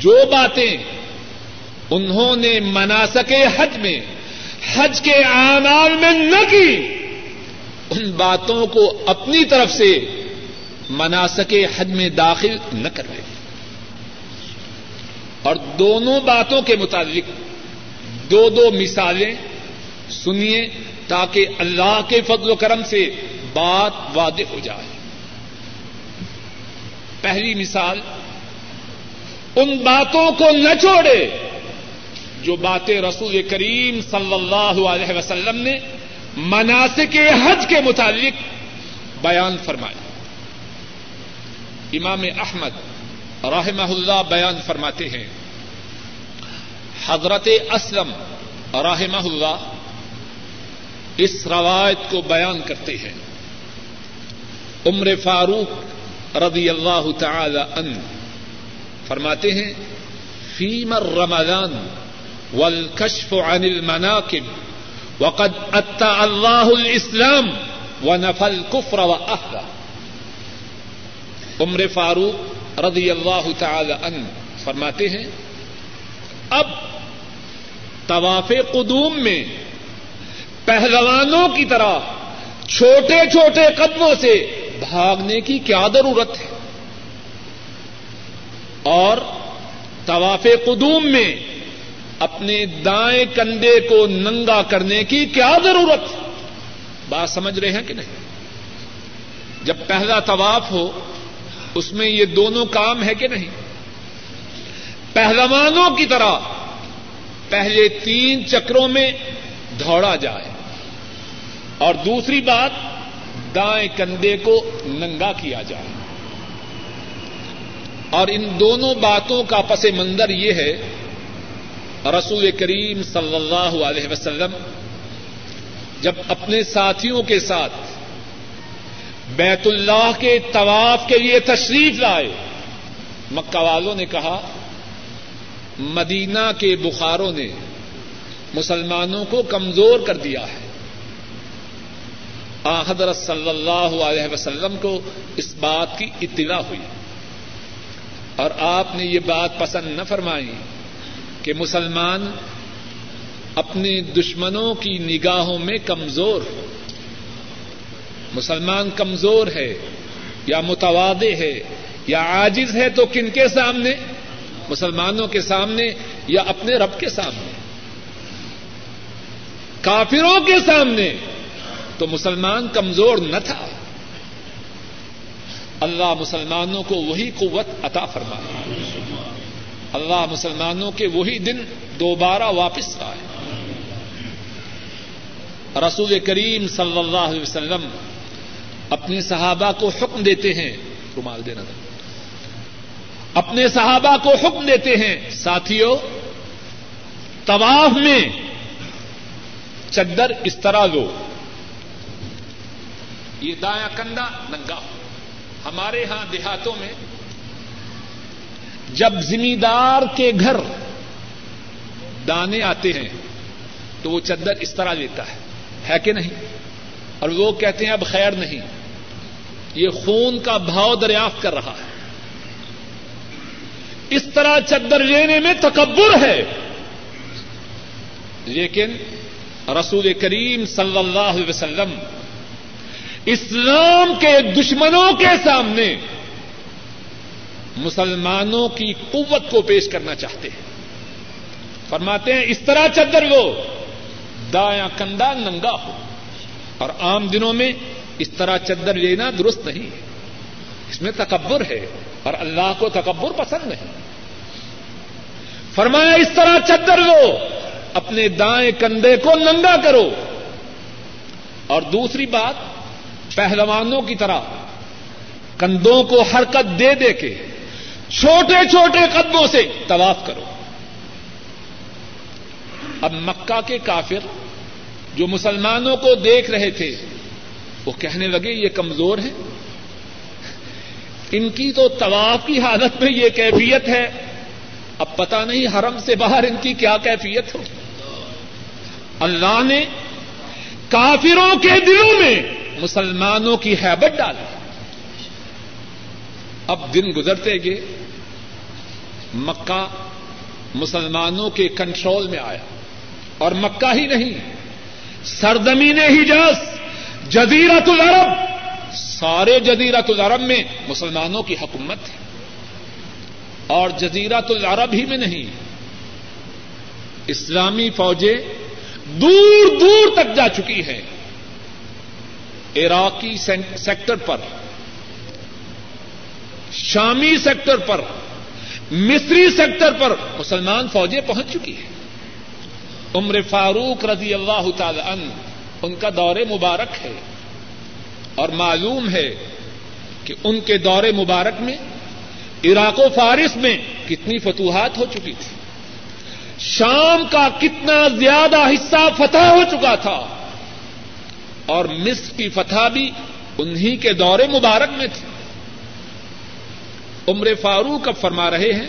A: جو باتیں انہوں نے مناسک حج میں، حج کے اعمال میں نہ کی، ان باتوں کو اپنی طرف سے مناسک حج میں داخل نہ کر رہے اور دونوں باتوں کے متعلق دو دو مثالیں سنیے تاکہ اللہ کے فضل و کرم سے بات واضح ہو جائے۔ پہلی مثال ان باتوں کو نہ چھوڑے جو باتیں رسول کریم صلی اللہ علیہ وسلم نے مناسک حج کے متعلق بیان فرمایا امام احمد رحمہ اللہ بیان فرماتے ہیں۔ حضرت اسلم رحمہ اللہ اس روایت کو بیان کرتے ہیں۔ عمر فاروق رضی اللہ تعالی ان فرماتے ہیں فیمر رمضان والکشف عن المناقب وقد اتى اللہ الاسلام ونفى الكفر واهله عمر فاروق رضی اللہ تعالی ان فرماتے ہیں، اب طواف قدوم میں پہلوانوں کی طرح چھوٹے چھوٹے قدموں سے بھاگنے کی کیا ضرورت ہے؟ اور طواف قدوم میں اپنے دائیں کندھے کو ننگا کرنے کی کیا ضرورت؟ بات سمجھ رہے ہیں کہ نہیں؟ جب پہلا طواف ہو، اس میں یہ دونوں کام ہے کہ نہیں؟ پہلوانوں کی طرح پہلے تین چکروں میں دوڑا جائے۔ اور دوسری بات، دائیں کندھے کو ننگا کیا جائے۔ اور ان دونوں باتوں کا پس منظر یہ ہے، رسول کریم صلی اللہ علیہ وسلم جب اپنے ساتھیوں کے ساتھ بیت اللہ کے طواف کے لیے تشریف لائے، مکہ والوں نے کہا، مدینہ کے بخاروں نے مسلمانوں کو کمزور کر دیا ہے۔ آ، حضرت صلی اللہ علیہ وسلم کو اس بات کی اطلاع ہوئی۔ اور آپ نے یہ بات پسند نہ فرمائی کہ مسلمان اپنے دشمنوں کی نگاہوں میں کمزور ہو۔ مسلمان کمزور ہے یا متوادے ہے یا عاجز ہے تو کن کے سامنے؟ مسلمانوں کے سامنے یا اپنے رب کے سامنے؟ کافروں کے سامنے تو مسلمان کمزور نہ تھا۔ اللہ مسلمانوں کو وہی قوت عطا فرما اللہ مسلمانوں کے وہی دن دوبارہ واپس آئے۔ رسول کریم صلی اللہ علیہ وسلم اپنے صحابہ کو حکم دیتے ہیں۔ رومال دینا تھا اپنے صحابہ کو حکم دیتے ہیں۔ ساتھیوں طواف میں چدر اس طرح لو۔ یہ دایا کندھا ننگا ہو۔ ہمارے یہاں دیہاتوں میں جب زمیندار کے گھر دانے آتے ہیں تو وہ چدر اس طرح لیتا ہے ہے کہ نہیں؟ اور وہ کہتے ہیں اب خیر نہیں، یہ خون کا بھاؤ دریافت کر رہا ہے۔ اس طرح چدر لینے میں تکبر ہے۔ لیکن رسول کریم صلی اللہ علیہ وسلم اسلام کے دشمنوں کے سامنے مسلمانوں کی قوت کو پیش کرنا چاہتے ہیں۔ فرماتے ہیں، اس طرح چدر وہ دایاں کندھا ننگا ہو۔ اور عام دنوں میں اس طرح چدر لینا درست نہیں ہے۔ اس میں تکبر ہے اور اللہ کو تکبر پسند نہیں۔ فرمایا، اس طرح چدر لو، اپنے دائیں کندھے کو ننگا کرو۔ اور دوسری بات پہلوانوں کی طرح کندھوں کو حرکت دے دے کے چھوٹے چھوٹے قدموں سے طواف کرو۔ اب مکہ کے کافر جو مسلمانوں کو دیکھ رہے تھے، وہ کہنے لگے، یہ کمزور ہے ان کی تو طواف کی حالت میں یہ کیفیت ہے۔ اب پتا نہیں حرم سے باہر ان کی کیا کیفیت ہو۔ اللہ نے کافروں کے دلوں میں مسلمانوں کی حیبت ڈالی اب دن گزرتے گئے۔ مکہ مسلمانوں کے کنٹرول میں آیا۔ اور مکہ ہی نہیں، سرزمین حجاز جزیرت العرب، سارے جزیرت العرب میں مسلمانوں کی حکومت ہے۔ اور جزیرت العرب ہی میں نہیں، اسلامی فوجیں دور دور تک جا چکی ہیں۔ عراقی سیکٹر پر، شامی سیکٹر پر، مصری سیکٹر پر مسلمان فوجیں پہنچ چکی ہیں۔ عمر فاروق رضی اللہ تعالی عنہ، ان کا دور مبارک ہے۔ اور معلوم ہے کہ ان کے دور مبارک میں عراق و فارس میں کتنی فتوحات ہو چکی تھی۔ شام کا کتنا زیادہ حصہ فتح ہو چکا تھا۔ اور مصر کی فتح بھی انہی کے دور مبارک میں تھی۔ عمر فاروق اب فرما رہے ہیں،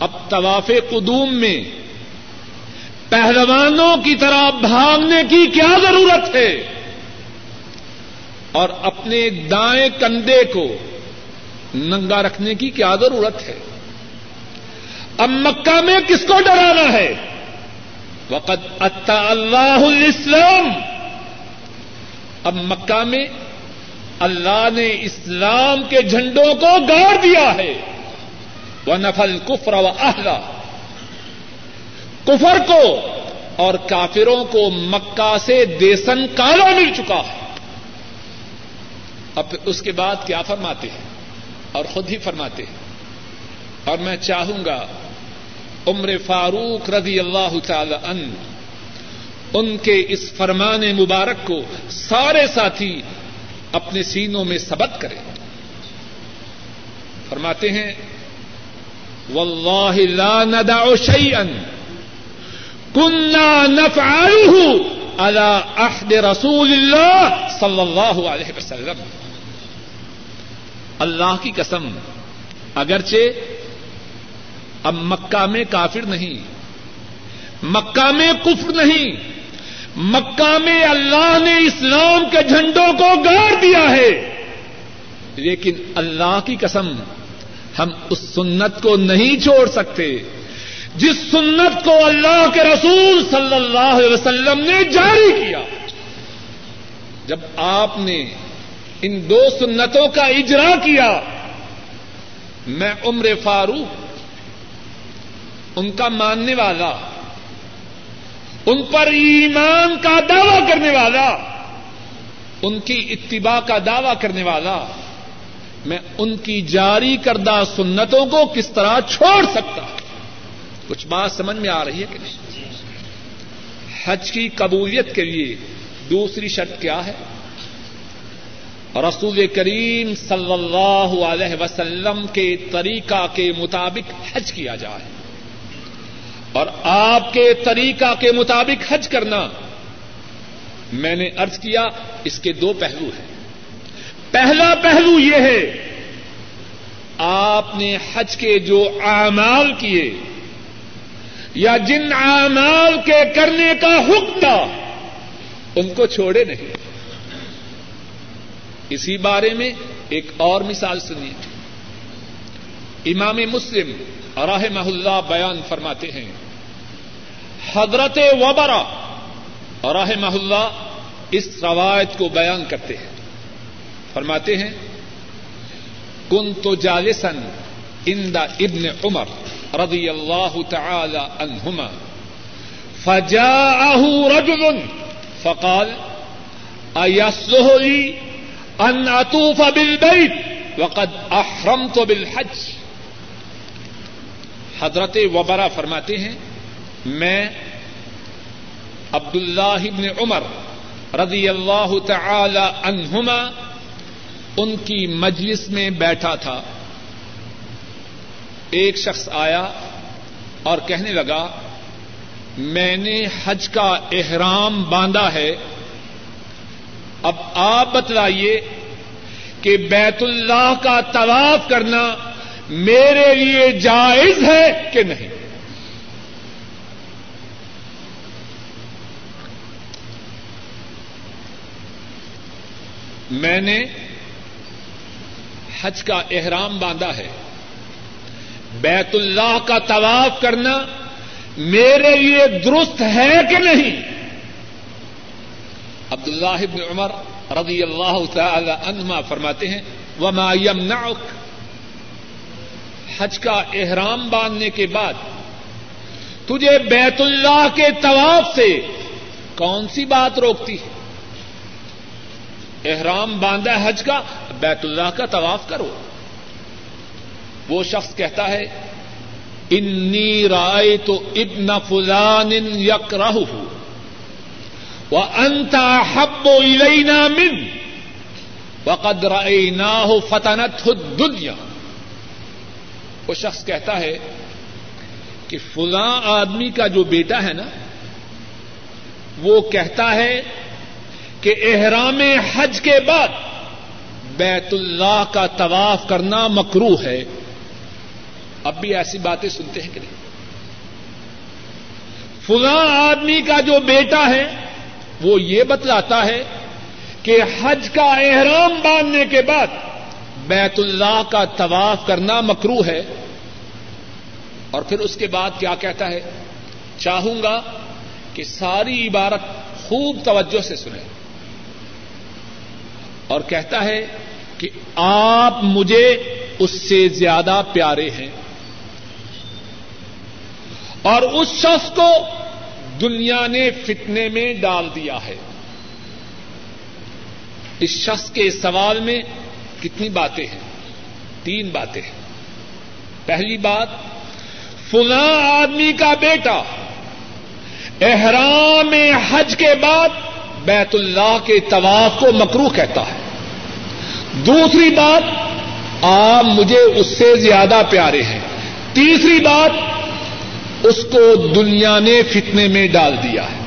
A: اب طواف قدوم میں پہلوانوں کی طرح بھاگنے کی کیا ضرورت ہے؟ اور اپنے دائیں کندھے کو ننگا رکھنے کی کیا ضرورت ہے؟ اب مکہ میں کس کو ڈرانا ہے؟ وقت اللہ الاسلام اب مکہ میں اللہ نے اسلام کے جھنڈوں کو گاڑ دیا ہے۔ وہ نفل کفر و اہلا کفر کو اور کافروں کو مکہ سے دیسن کالا مل چکا ہے۔ اب اس کے بعد کیا فرماتے ہیں؟ اور خود ہی فرماتے ہیں۔ اور میں چاہوں گا، عمر فاروق رضی اللہ تعالی ان ان کے اس فرمان مبارک کو سارے ساتھی اپنے سینوں میں سبق کریں۔ فرماتے ہیں، واللہ لا ندع شيئا كنا نفعله على عهد رسول الله صلی اللہ علیہ وسلم۔ اللہ کی قسم، اگرچہ اب مکہ میں کافر نہیں، مکہ میں کفر نہیں مکہ میں اللہ نے اسلام کے جھنڈوں کو گاڑ دیا ہے۔ لیکن اللہ کی قسم، ہم اس سنت کو نہیں چھوڑ سکتے۔ جس سنت کو اللہ کے رسول صلی اللہ علیہ وسلم نے جاری کیا۔ جب آپ نے ان دو سنتوں کا اجرا کیا، میں عمر فاروق، ان کا ماننے والا ان پر ایمان کا دعوی کرنے والا، ان کی اتباع کا دعوی کرنے والا، میں ان کی جاری کردہ سنتوں کو کس طرح چھوڑ سکتا؟ کچھ بات سمجھ میں آ رہی ہے کہ نہیں؟ حج کی قبولیت کے لیے دوسری شرط کیا ہے؟ رسول کریم صلی اللہ علیہ وسلم کے طریقہ کے مطابق حج کیا جائے۔ اور آپ کے طریقہ کے مطابق حج کرنا میں نے ارض کیا، اس کے دو پہلو ہیں۔ پہلا پہلو یہ ہے، آپ نے حج کے جو اعمال کیے یا جن اعمال کے کرنے کا حکم تھا، ان کو چھوڑے نہیں۔ اسی بارے میں ایک اور مثال سنیے۔ امام مسلم رحمہ اللہ بیان فرماتے ہیں۔ حضرت وبرا رحمہ اللہ اس روایت کو بیان کرتے ہیں۔ فرماتے ہیں کن تو جالسن ان دا ابن عمر رضی اللہ تعالی عنہما فجاءه رجل فقال ايصلح لي ان اطوف بالبيت وقد احرمت بالحج؟ حضرت وبرا فرماتے ہیں، میں عبد اللہ ابن عمر رضی اللہ تعالی عنہما ان کی مجلس میں بیٹھا تھا۔ ایک شخص آیا اور کہنے لگا، میں نے حج کا احرام باندھا ہے، اب آپ بتلائیے کہ بیت اللہ کا طواف کرنا میرے لیے جائز ہے کہ نہیں؟ میں نے حج کا احرام باندھا ہے۔ بیت اللہ کا طواف کرنا میرے لیے درست ہے کہ نہیں؟ عبداللہ ابن عمر رضی اللہ تعالی عنہما فرماتے ہیں، وما يمنعك حج کا احرام باندھنے کے بعد تجھے بیت اللہ کے طواف سے کون سی بات روکتی ہے؟ احرام باندھا حج کا، بیت اللہ کا طواف کرو۔ وہ شخص کہتا ہے، انی رائے تو ابن فلان یک رہ وہ انتا حب الینا من وقد رأیناہ فتنت دنیا وہ شخص کہتا ہے کہ فلاں آدمی کا جو بیٹا ہے نا، وہ کہتا ہے کہ احرام حج کے بعد بیت اللہ کا طواف کرنا مکرو ہے۔ اب بھی ایسی باتیں سنتے ہیں کہ نہیں؟ فلاں آدمی کا جو بیٹا ہے، وہ یہ بتلاتا ہے کہ حج کا احرام باندھنے کے بعد بیت اللہ کا طواف کرنا مکرو ہے۔ اور پھر اس کے بعد کیا کہتا ہے؟ چاہوں گا کہ ساری عبارت خوب توجہ سے سنیں۔ اور کہتا ہے کہ آپ مجھے اس سے زیادہ پیارے ہیں۔ اور اس شخص کو دنیا نے فتنے میں ڈال دیا ہے۔ اس شخص کے سوال میں کتنی باتیں ہیں؟ تین باتیں ہیں۔ پہلی بات، فلاں آدمی کا بیٹا احرام حج کے بعد بیت اللہ کے طواف کو مکرو کہتا ہے۔ دوسری بات، آپ مجھے اس سے زیادہ پیارے ہیں۔ تیسری بات، اس کو دنیا نے فتنے میں ڈال دیا ہے۔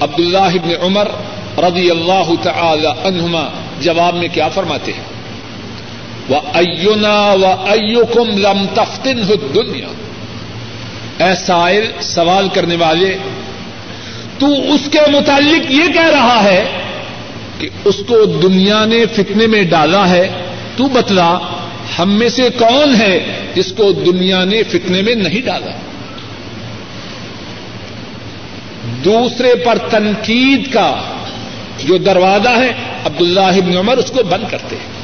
A: عبد اللہ ابن عمر رضی اللہ تعالی عنہما جواب میں کیا فرماتے ہیں؟ وہ ایونا و ایوکم لم تفتن دنیا اے سائل، سوال کرنے والے، تو اس کے متعلق یہ کہہ رہا ہے کہ اس کو دنیا نے فتنے میں ڈالا ہے۔ تو بتلا، ہم میں سے کون ہے جس کو دنیا نے فتنے میں نہیں ڈالا؟ دوسرے پر تنقید کا جو دروازہ ہے عبد اللہ ابن عمر اس کو بند کرتے ہیں۔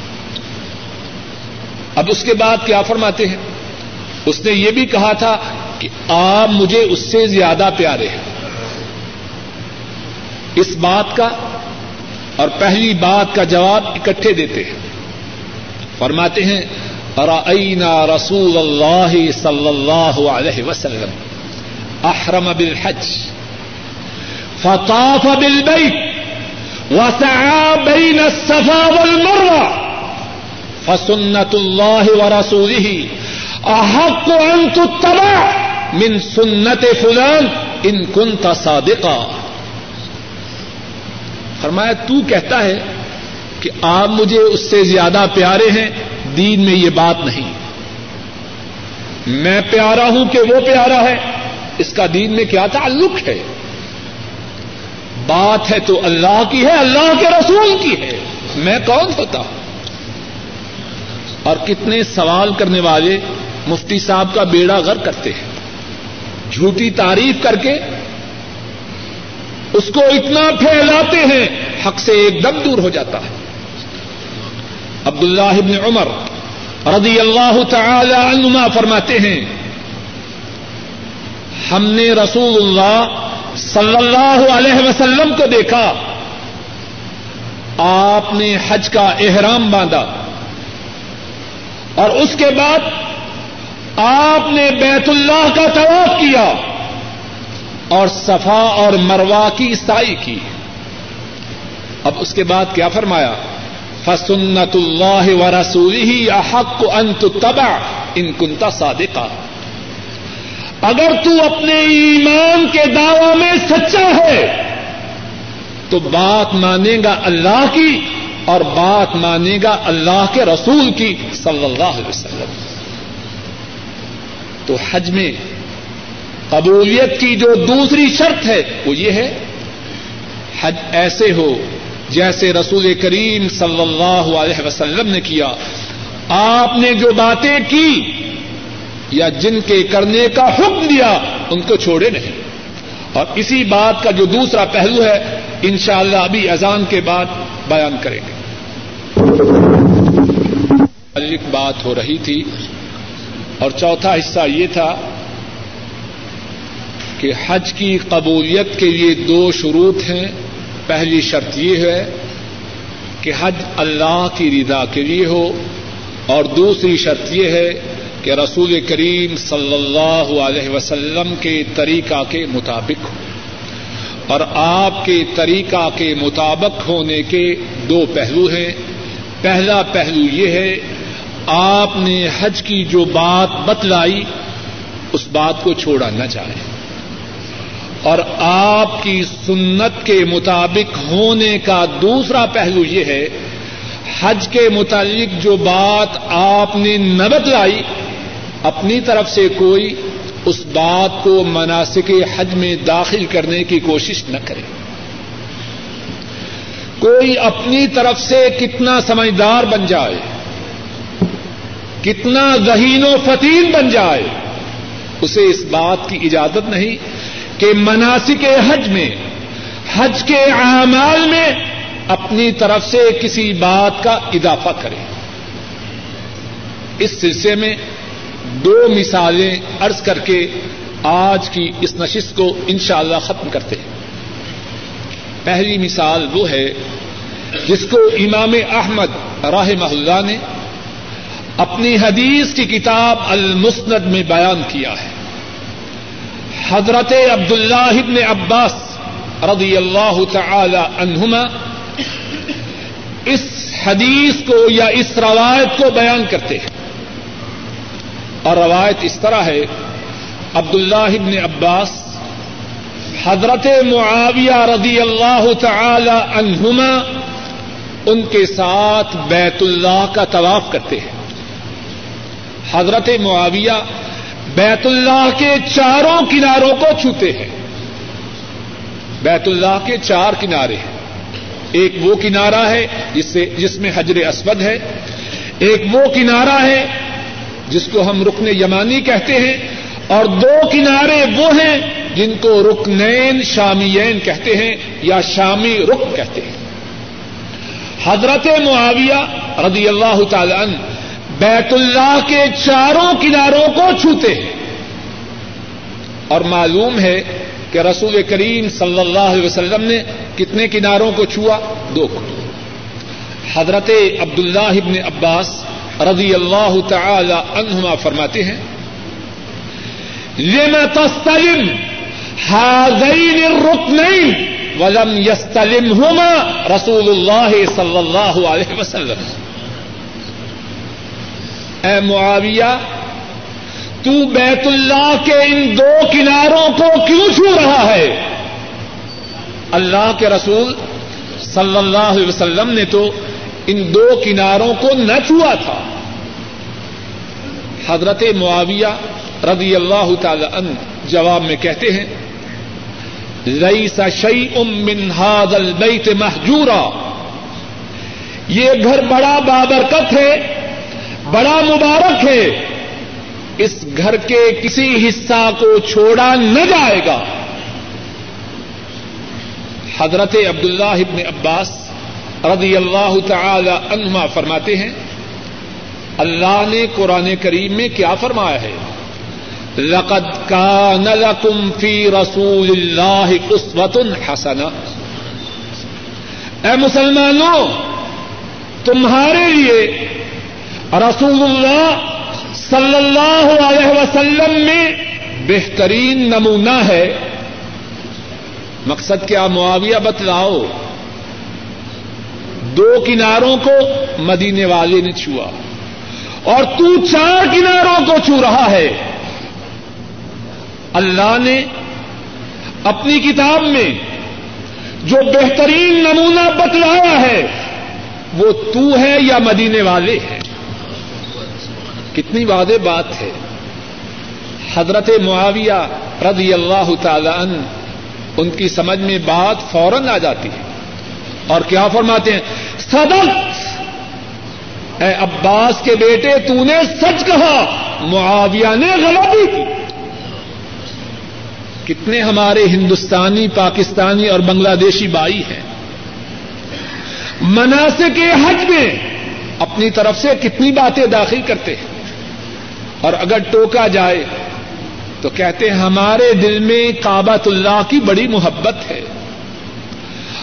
A: اب اس کے بعد کیا فرماتے ہیں؟ اس نے یہ بھی کہا تھا کہ آپ مجھے اس سے زیادہ پیارے ہیں۔ اس بات کا اور پہلی بات کا جواب اکٹھے دیتے ہیں۔ فرماتے ہیں، رأینا رسول اللہ صلی اللہ علیہ وسلم، احرم بالحج، فطاف بالبیت۔ وسعى بين الصفا والمروة. فسنة الله ورسوله. أحق أن تتبع من سنة فلان إن كنت صادقا. فرمایا، تو کہتا ہے کہ آپ مجھے اس سے زیادہ پیارے ہیں، دین میں یہ بات نہیں۔ میں پیارا ہوں کہ وہ پیارا ہے۔ اس کا دین میں کیا تعلق ہے؟ بات ہے تو اللہ کی ہے، اللہ کے رسول کی ہے۔ میں کون ہوتا؟ ہوں اور کتنے سوال کرنے والے مفتی صاحب کا بیڑا گر کرتے ہیں۔ جھوٹی تعریف کر کے اس کو اتنا پھیلاتے ہیں، حق سے ایک دم دور ہو جاتا ہے۔ عبد اللہ ابن عمر رضی اللہ تعالی عنما فرماتے ہیں، ہم نے رسول اللہ صلی اللہ علیہ وسلم کو دیکھا۔ آپ نے حج کا احرام باندھا۔ اور اس کے بعد آپ نے بیت اللہ کا طواف کیا۔ اور صفا اور مروا کی عیسائی کی۔ اب اس کے بعد کیا فرمایا؟ فسنت اللہ و رسول ہی حق انت تبا ان کنتا صادقہ اگر تو اپنے ایمان کے دعوی میں سچا ہے، تو بات مانے گا اللہ کی اور بات مانے گا اللہ کے رسول کی، صلی اللہ علیہ وسلم۔ تو حج میں قبولیت کی جو دوسری شرط ہے، وہ یہ ہے، حج ایسے ہو جیسے رسول کریم صلی اللہ علیہ وسلم نے کیا۔ آپ نے جو باتیں کی یا جن کے کرنے کا حکم دیا، ان کو چھوڑے نہیں۔ اور اسی بات کا جو دوسرا پہلو ہے، انشاءاللہ ابھی اذان کے بعد بیان کریں گے۔ ایک بات ہو رہی تھی، اور چوتھا حصہ یہ تھا کہ حج کی قبولیت کے لیے دو شروط ہیں۔ پہلی شرط یہ ہے کہ حج اللہ کی رضا کے لیے ہو، اور دوسری شرط یہ ہے کہ رسول کریم صلی اللہ علیہ وسلم کے طریقہ کے مطابق ہو۔ اور آپ کے طریقہ کے مطابق ہونے کے دو پہلو ہیں۔ پہلا پہلو یہ ہے، آپ نے حج کی جو بات بتلائی، اس بات کو چھوڑا نہ چاہے اور آپ کی سنت کے مطابق ہونے کا دوسرا پہلو یہ ہے حج کے متعلق جو بات آپ نے نہ بتلائی اپنی طرف سے کوئی اس بات کو مناسب حج میں داخل کرنے کی کوشش نہ کرے۔ کوئی اپنی طرف سے کتنا سمجھدار بن جائے، کتنا ذہین و فتین بن جائے، اسے اس بات کی اجازت نہیں کہ مناسب حج میں، حج کے اعمال میں اپنی طرف سے کسی بات کا اضافہ کرے اس سلسلے میں دو مثالیں ارض کر کے آج کی اس نشست کو انشاءاللہ ختم کرتے ہیں۔ پہلی مثال وہ ہے جس کو امام احمد راہ اللہ نے اپنی حدیث کی کتاب المسند میں بیان کیا ہے۔ حضرت عبد اللہ عباس رضی اللہ تعالی عنہما اس حدیث کو یا اس روایت کو بیان کرتے ہیں۔ اور روایت اس طرح ہے عبد اللہ عباس حضرت معاویہ رضی اللہ تعالی عنہما ان کے ساتھ بیت اللہ کا طواف کرتے ہیں۔ حضرت معاویہ بیت اللہ کے چاروں کناروں کو چھوتے ہیں۔ بیت اللہ کے چار کنارے ہیں۔ ایک وہ کنارا ہے جس سے جس میں حجر اسود ہے۔ ایک وہ کنارا ہے جس کو ہم رکن یمانی کہتے ہیں۔ اور دو کنارے وہ ہیں جن کو رکنین شامین کہتے ہیں یا شامی رک کہتے ہیں۔ حضرت معاویہ رضی اللہ تعالی عنہ بیت اللہ کے چاروں کناروں کو چھوتے ہیں۔ اور معلوم ہے کہ رسول کریم صلی اللہ علیہ وسلم نے کتنے کناروں کو چھوا؟ دو کو حضرت عبد اللہ ابن عباس رضی اللہ تعالی عنہما فرماتے ہیں، لم تستلم هذين الركنين ولم يستلمهما رسول الله صلى الله عليه وسلم۔ اے معاویہ تو بیت اللہ کے ان دو کناروں کو کیوں چھو رہا ہے؟ اللہ کے رسول صلی اللہ علیہ وسلم نے تو ان دو کناروں کو نہ چھوا تھا۔ حضرت معاویہ رضی اللہ تعالی عنہ جواب میں کہتے ہیں رئی شعی ام من هذا البيت محجورا یہ گھر بڑا بابرکت ہے، بڑا مبارک ہے۔ اس گھر کے کسی حصہ کو چھوڑا نہ جائے گا۔ حضرت عبد اللہ ابن عباس رضی اللہ تعالی عنہما فرماتے ہیں، اللہ نے قرآن کریم میں کیا فرمایا ہے؟ لقد کان لکم فی رسول اللہ اسوت حسنہ۔ اے مسلمانوں، تمہارے لیے رسول اللہ صلی اللہ علیہ وسلم میں بہترین نمونہ ہے۔ مقصد کیا؟ معاویہ بتلاؤ۔ دو کناروں کو مدینے والے نے چھوا۔ اور تو چار کناروں کو چھو رہا ہے۔ اللہ نے اپنی کتاب میں جو بہترین نمونہ بتلایا ہے، وہ تو ہے یا مدینے والے ہیں؟ کتنی وعدے بات ہے۔ حضرت معاویہ رضی اللہ تعالی عنہ ان کی سمجھ میں بات فوراً آ جاتی ہے۔ اور کیا فرماتے ہیں؟ صدق! اے عباس کے بیٹے، تو نے سچ کہا، معاویہ نے غلطی کی۔ کتنے ہمارے ہندوستانی، پاکستانی اور بنگلہ دیشی بھائی ہیں۔ مناسب کے حج میں اپنی طرف سے کتنی باتیں داخل کرتے ہیں۔ اور اگر ٹوکا جائے تو کہتے ہیں ہمارے دل میں کابت اللہ کی بڑی محبت ہے۔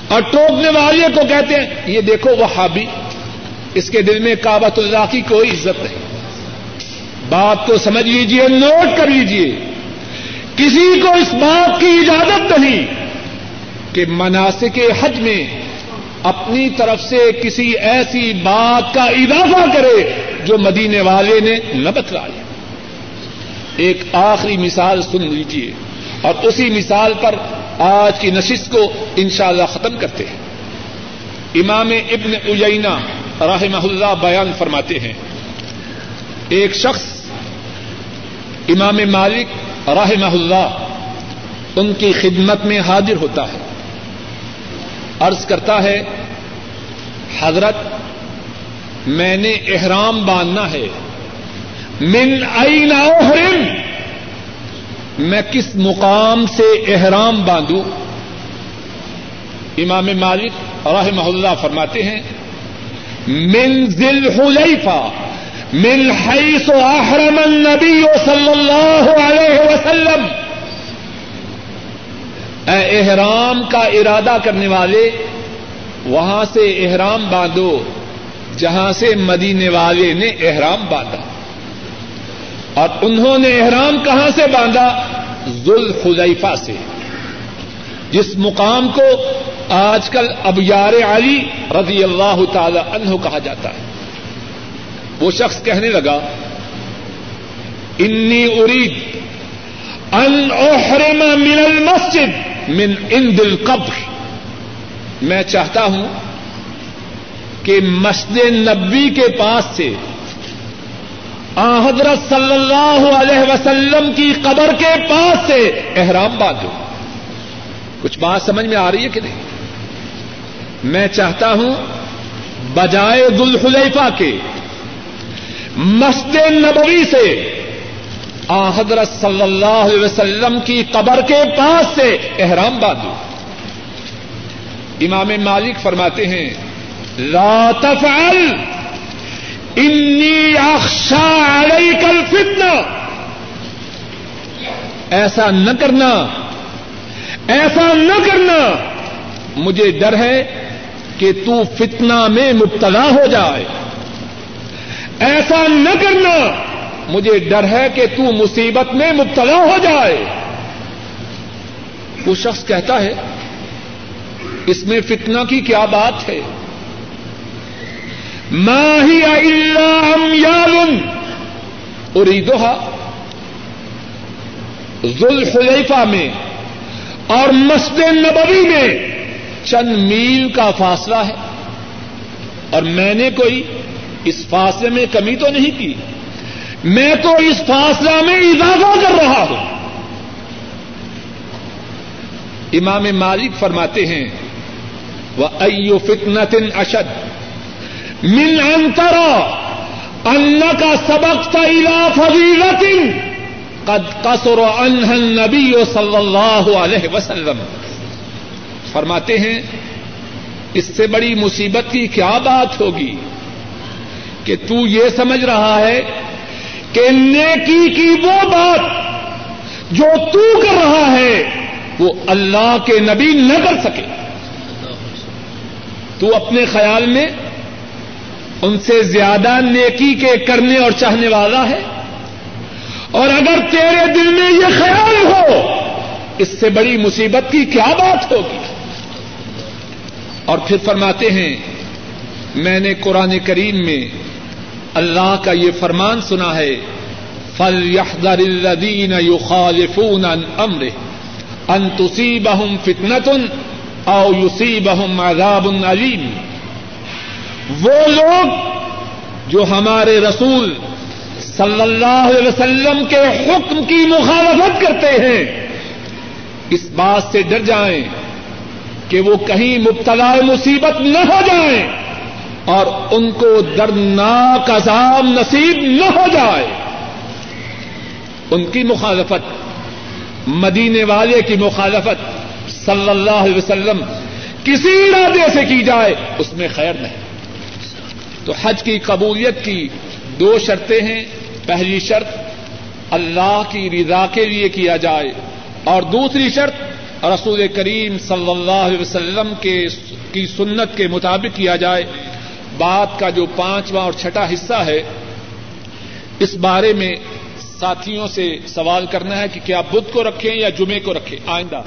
A: اور ٹوکنے والے کو کہتے ہیں، یہ دیکھو وہ ہابی اس کے دل میں کابت اللہ کی کوئی عزت نہیں۔ بات کو سمجھ لیجیے نوٹ کر لیجیے کسی کو اس بات کی اجازت نہیں کہ مناسب حج میں اپنی طرف سے کسی ایسی بات کا اضافہ کرے جو مدینے والے نے نہ بتلایا ایک آخری مثال سن لیجیے اور اسی مثال پر آج کی نشست کو انشاءاللہ ختم کرتے ہیں۔ امام ابن اجینا رحمہ اللہ بیان فرماتے ہیں۔ ایک شخص امام مالک رحمہ اللہ ان کی خدمت میں حاضر ہوتا ہے۔ عرض کرتا ہے، حضرت، میں نے احرام باندھنا ہے۔ من این احرم میں کس مقام سے احرام باندھوں؟ امام مالک رحمہ اللہ فرماتے ہیں، من ذل حلیفہ من حیث احرم النبی صلی اللہ علیہ وسلم۔ اے احرام کا ارادہ کرنے والے، وہاں سے احرام باندھو، جہاں سے مدینے والے نے احرام باندھا۔ اور انہوں نے احرام کہاں سے باندھا؟ ذل خلیفہ سے۔ جس مقام کو آج کل اب یار علی رضی اللہ تعالی عنہ کہا جاتا ہے۔ وہ شخص کہنے لگا، انی ارید ان احرم من المسجد من عند القبر. میں چاہتا ہوں کہ مسجد نبی کے پاس سے آ حضرت صلی اللہ علیہ وسلم کی قبر کے پاس سے احرام باندھو۔ کچھ بات سمجھ میں آ رہی ہے کہ نہیں؟ میں چاہتا ہوں بجائے حلیفہ کے مسجد نبوی سے آ حضرت صلی اللہ علیہ وسلم کی قبر کے پاس سے احرام باندھو۔ امام مالک فرماتے ہیں، لا تفعل انی اخشا علیک الفتنہ۔ ایسا نہ کرنا۔ ایسا نہ کرنا۔ مجھے ڈر ہے کہ تو فتنہ میں مبتلا ہو جائے۔ ایسا نہ کرنا۔ مجھے ڈر ہے کہ تو مصیبت میں مبتلا ہو جائے۔ وہ شخص کہتا ہے، اس میں فتنہ کی کیا بات ہے؟ ماہی یال اریدوہا ذوالحلیفہ میں اور مسجد نبوی میں چند میل کا فاصلہ ہے اور میں نے کوئی اس فاصلے میں کمی تو نہیں کی میں تو اس فاصلہ میں اضافہ کر رہا ہوں امام مالک فرماتے ہیں وہ ایو فتنتن اشد من انترا ان کا سبق تلا فضیلت قد قصر عنہ النبی صلی اللہ علیہ وسلم۔ فرماتے ہیں، اس سے بڑی مصیبت کی کیا بات ہوگی؟ کہ تو یہ سمجھ رہا ہے کہ نیکی کی وہ بات جو تو کر رہا ہے، وہ اللہ کے نبی نہ کر سکے۔ تو اپنے خیال میں ان سے زیادہ نیکی کے کرنے اور چاہنے والا ہے اور اگر تیرے دل میں یہ خیال ہو، اس سے بڑی مصیبت کی کیا بات ہوگی؟ اور پھر فرماتے ہیں، میں نے قرآن کریم میں اللہ کا یہ فرمان سنا ہے فل یحدر الدین یو خالفون امر ان تصیبہم فتنتن او یصیبہم عذاب علیم وہ لوگ جو ہمارے رسول صلی اللہ علیہ وسلم کے حکم کی مخالفت کرتے ہیں، اس بات سے ڈر جائیں کہ وہ کہیں مبتلا مصیبت نہ ہو جائیں اور ان کو دردناک عذاب نصیب نہ ہو جائے۔ ان کی مخالفت، مدینے والے کی مخالفت صلی اللہ علیہ وسلم کسی ارادے سے کی جائے، اس میں خیر نہیں۔ تو حج کی قبولیت کی دو شرطیں ہیں۔ پہلی شرط، اللہ کی رضا کے لیے کیا جائے۔ اور دوسری شرط، رسول کریم صلی اللہ علیہ وسلم کے کی سنت کے مطابق کیا جائے۔ بات کا جو پانچواں اور چھٹا حصہ ہے، اس بارے میں ساتھیوں سے سوال کرنا ہے کہ کیا بدھ کو رکھیں یا جمعے کو رکھیں؟ آئندہ۔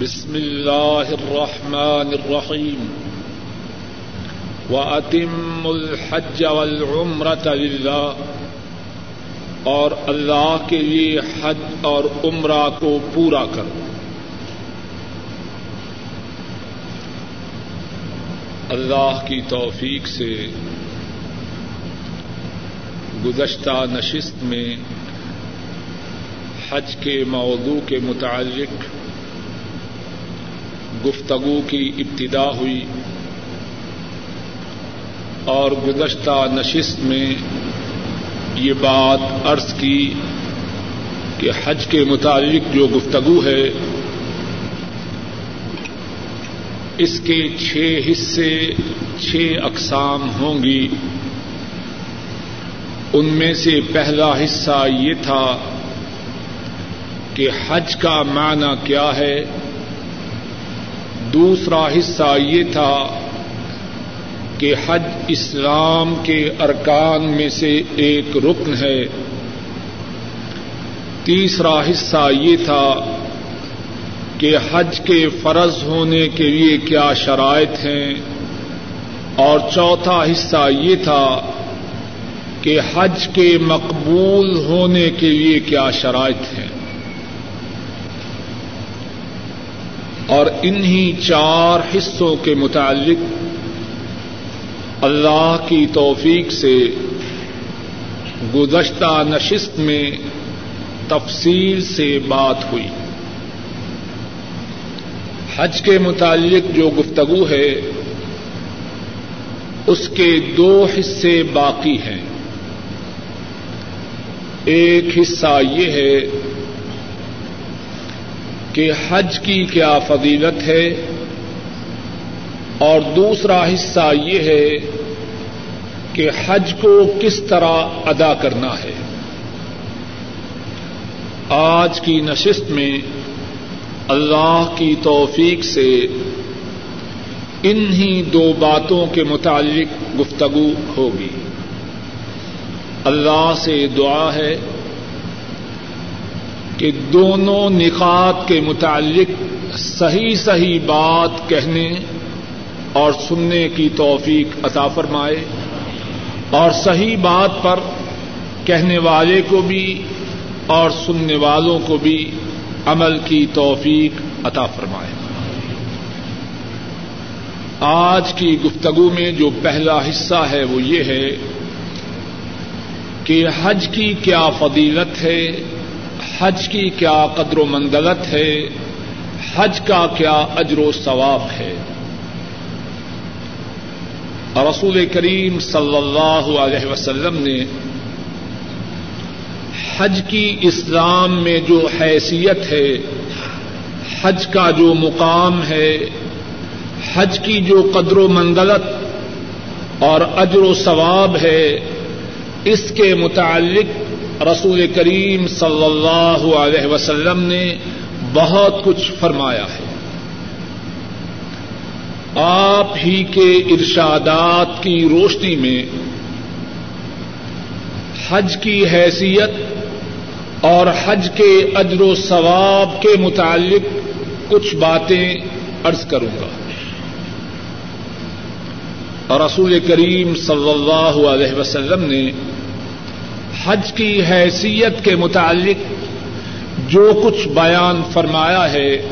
A: بسم اللہ الرحمن الرحیم۔ وَأَتِمُّ الْحَجَّ وَالْعُمْرَةَ لِلَّهِ۔ اور اللہ کے لیے حج اور عمرہ کو پورا کرو اللہ کی توفیق سے گزشتہ نشست میں حج کے موضوع کے متعلق گفتگو کی ابتدا ہوئی۔ اور گزشتہ نشست میں یہ بات عرض کی کہ حج کے متعلق جو گفتگو ہے، اس کے چھ حصے، چھ اقسام ہوں گی۔ ان میں سے پہلا حصہ یہ تھا کہ حج کا معنی کیا ہے۔ دوسرا حصہ یہ تھا کہ حج اسلام کے ارکان میں سے ایک رکن ہے۔ تیسرا حصہ یہ تھا کہ حج کے فرض ہونے کے لیے کیا شرائط ہیں۔ اور چوتھا حصہ یہ تھا کہ حج کے مقبول ہونے کے لیے کیا شرائط ہیں۔ اور انہی چار حصوں کے متعلق اللہ کی توفیق سے گزشتہ نشست میں تفصیل سے بات ہوئی۔ حج کے متعلق جو گفتگو ہے، اس کے دو حصے باقی ہیں۔ ایک حصہ یہ ہے کہ حج کی کیا فضیلت ہے اور دوسرا حصہ یہ ہے کہ حج کو کس طرح ادا کرنا ہے۔ آج کی نشست میں اللہ کی توفیق سے انہی دو باتوں کے متعلق گفتگو ہوگی۔ اللہ سے دعا ہے کہ دونوں نکات کے متعلق صحیح صحیح بات کہنے اور سننے کی توفیق عطا فرمائے اور صحیح بات پر کہنے والے کو بھی اور سننے والوں کو بھی عمل کی توفیق عطا فرمائے۔ آج کی گفتگو میں جو پہلا حصہ ہے وہ یہ ہے کہ حج کی کیا فضیلت ہے، حج کی کیا قدر و منزلت ہے، حج کا کیا اجر و ثواب ہے۔ رسول کریم صلی اللہ علیہ وسلم نے حج کی اسلام میں جو حیثیت ہے، حج کا جو مقام ہے، حج کی جو قدر و منزلت اور اجر و ثواب ہے، اس کے متعلق رسول کریم صلی اللہ علیہ وسلم نے بہت کچھ فرمایا ہے۔ آپ ہی کے ارشادات کی روشنی میں حج کی حیثیت اور حج کے اجر و ثواب کے متعلق کچھ باتیں ارض کروں گا۔ اور رسول کریم صلی اللہ علیہ وسلم نے حج کی حیثیت کے متعلق جو کچھ بیان فرمایا ہے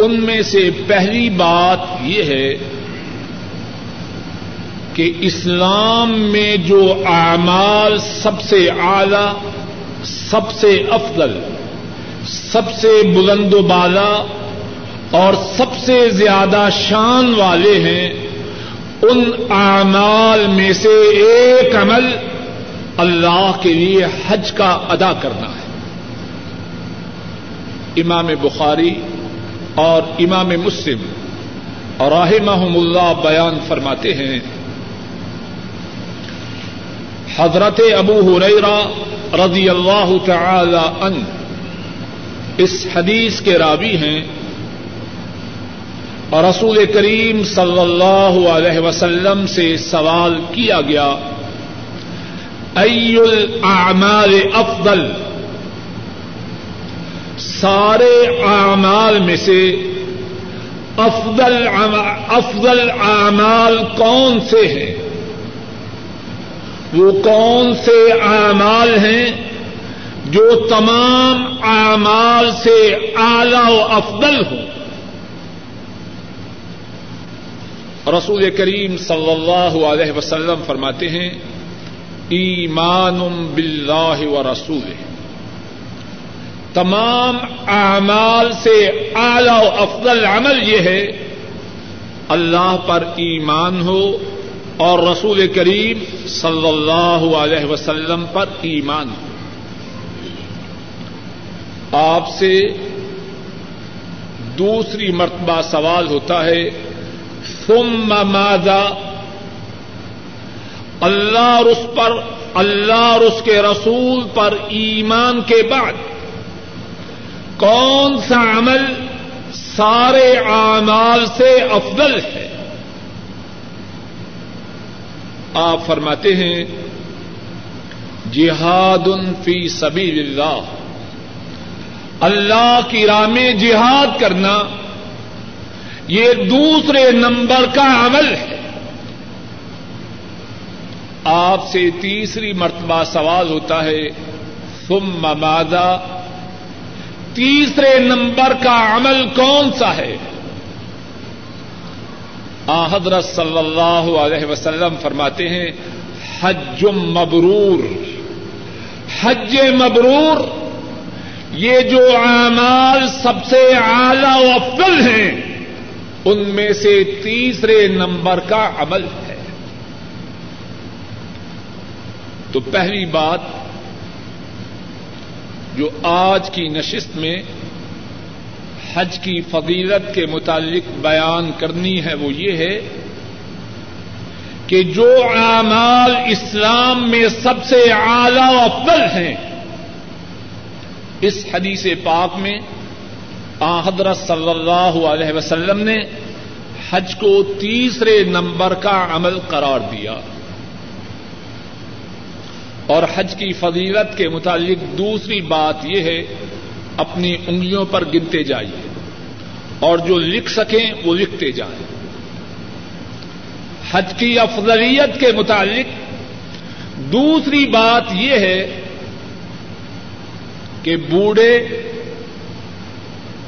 A: ان میں سے پہلی بات یہ ہے کہ اسلام میں جو اعمال سب سے اعلی، سب سے افضل، سب سے بلند و بالا اور سب سے زیادہ شان والے ہیں، ان اعمال میں سے ایک عمل اللہ کے لیے حج کا ادا کرنا ہے۔ امام بخاری اور امام مسلم اور رحمہم اللہ بیان فرماتے ہیں۔ حضرت ابو ہریرا رضی اللہ تعالی ان اس حدیث کے راوی ہیں۔ اور رسول کریم صلی اللہ علیہ وسلم سے سوال کیا گیا ای الاعمال افضل؟ سارے اعمال میں سے افضل افضل اعمال کون سے ہیں؟ وہ کون سے اعمال ہیں جو تمام اعمال سے اعلی و افضل ہوں؟ رسول کریم صلی اللہ علیہ وسلم فرماتے ہیں، ایمان باللہ و رسول تمام اعمال سے اعلی و افضل عمل یہ ہے، اللہ پر ایمان ہو اور رسول کریم صلی اللہ علیہ وسلم پر ایمان ہو۔ آپ سے دوسری مرتبہ سوال ہوتا ہے، ثم ماذا؟ اللہ اور اس پر، اللہ اور اس کے رسول پر ایمان کے بعد۔ کون سا عمل سارے اعمال سے افضل ہے؟ آپ فرماتے ہیں جہاد فی سبیل اللہ اللہ کی راہ میں جہاد کرنا یہ دوسرے نمبر کا عمل ہے۔ آپ سے تیسری مرتبہ سوال ہوتا ہے، ثم ماذا تیسرے نمبر کا عمل کون سا ہے؟ آ، حضرت صلی اللہ علیہ وسلم فرماتے ہیں، حج مبرور۔ حج مبرور، یہ جو اعمال سب سے اعلی و افضل ہیں، ان میں سے تیسرے نمبر کا عمل ہے۔ تو پہلی بات جو آج کی نشست میں حج کی فضیلت کے متعلق بیان کرنی ہے وہ یہ ہے کہ جو اعمال اسلام میں سب سے اعلی و افضل ہیں، اس حدیث پاک میں آ حضرت صلی اللہ علیہ وسلم نے حج کو تیسرے نمبر کا عمل قرار دیا۔ اور حج کی فضیلت کے متعلق دوسری بات یہ ہے، اپنی انگلیوں پر گنتے جائیے۔ اور جو لکھ سکیں، وہ لکھتے جائیں۔ حج کی افضلیت کے متعلق دوسری بات یہ ہے کہ بوڑھے،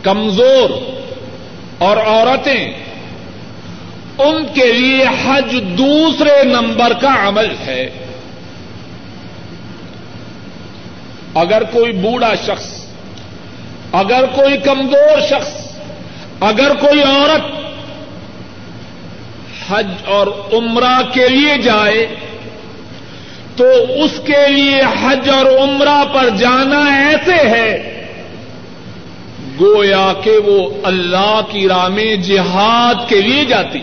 A: کمزور اور عورتیں، ان کے لیے حج دوسرے نمبر کا عمل ہے۔ اگر کوئی بوڑھا شخص، اگر کوئی کمزور شخص، اگر کوئی عورت حج اور عمرہ کے لیے جائے، تو اس کے لیے حج اور عمرہ پر جانا ایسے ہے گویا کہ وہ اللہ کی راہ میں جہاد کے لیے جاتی۔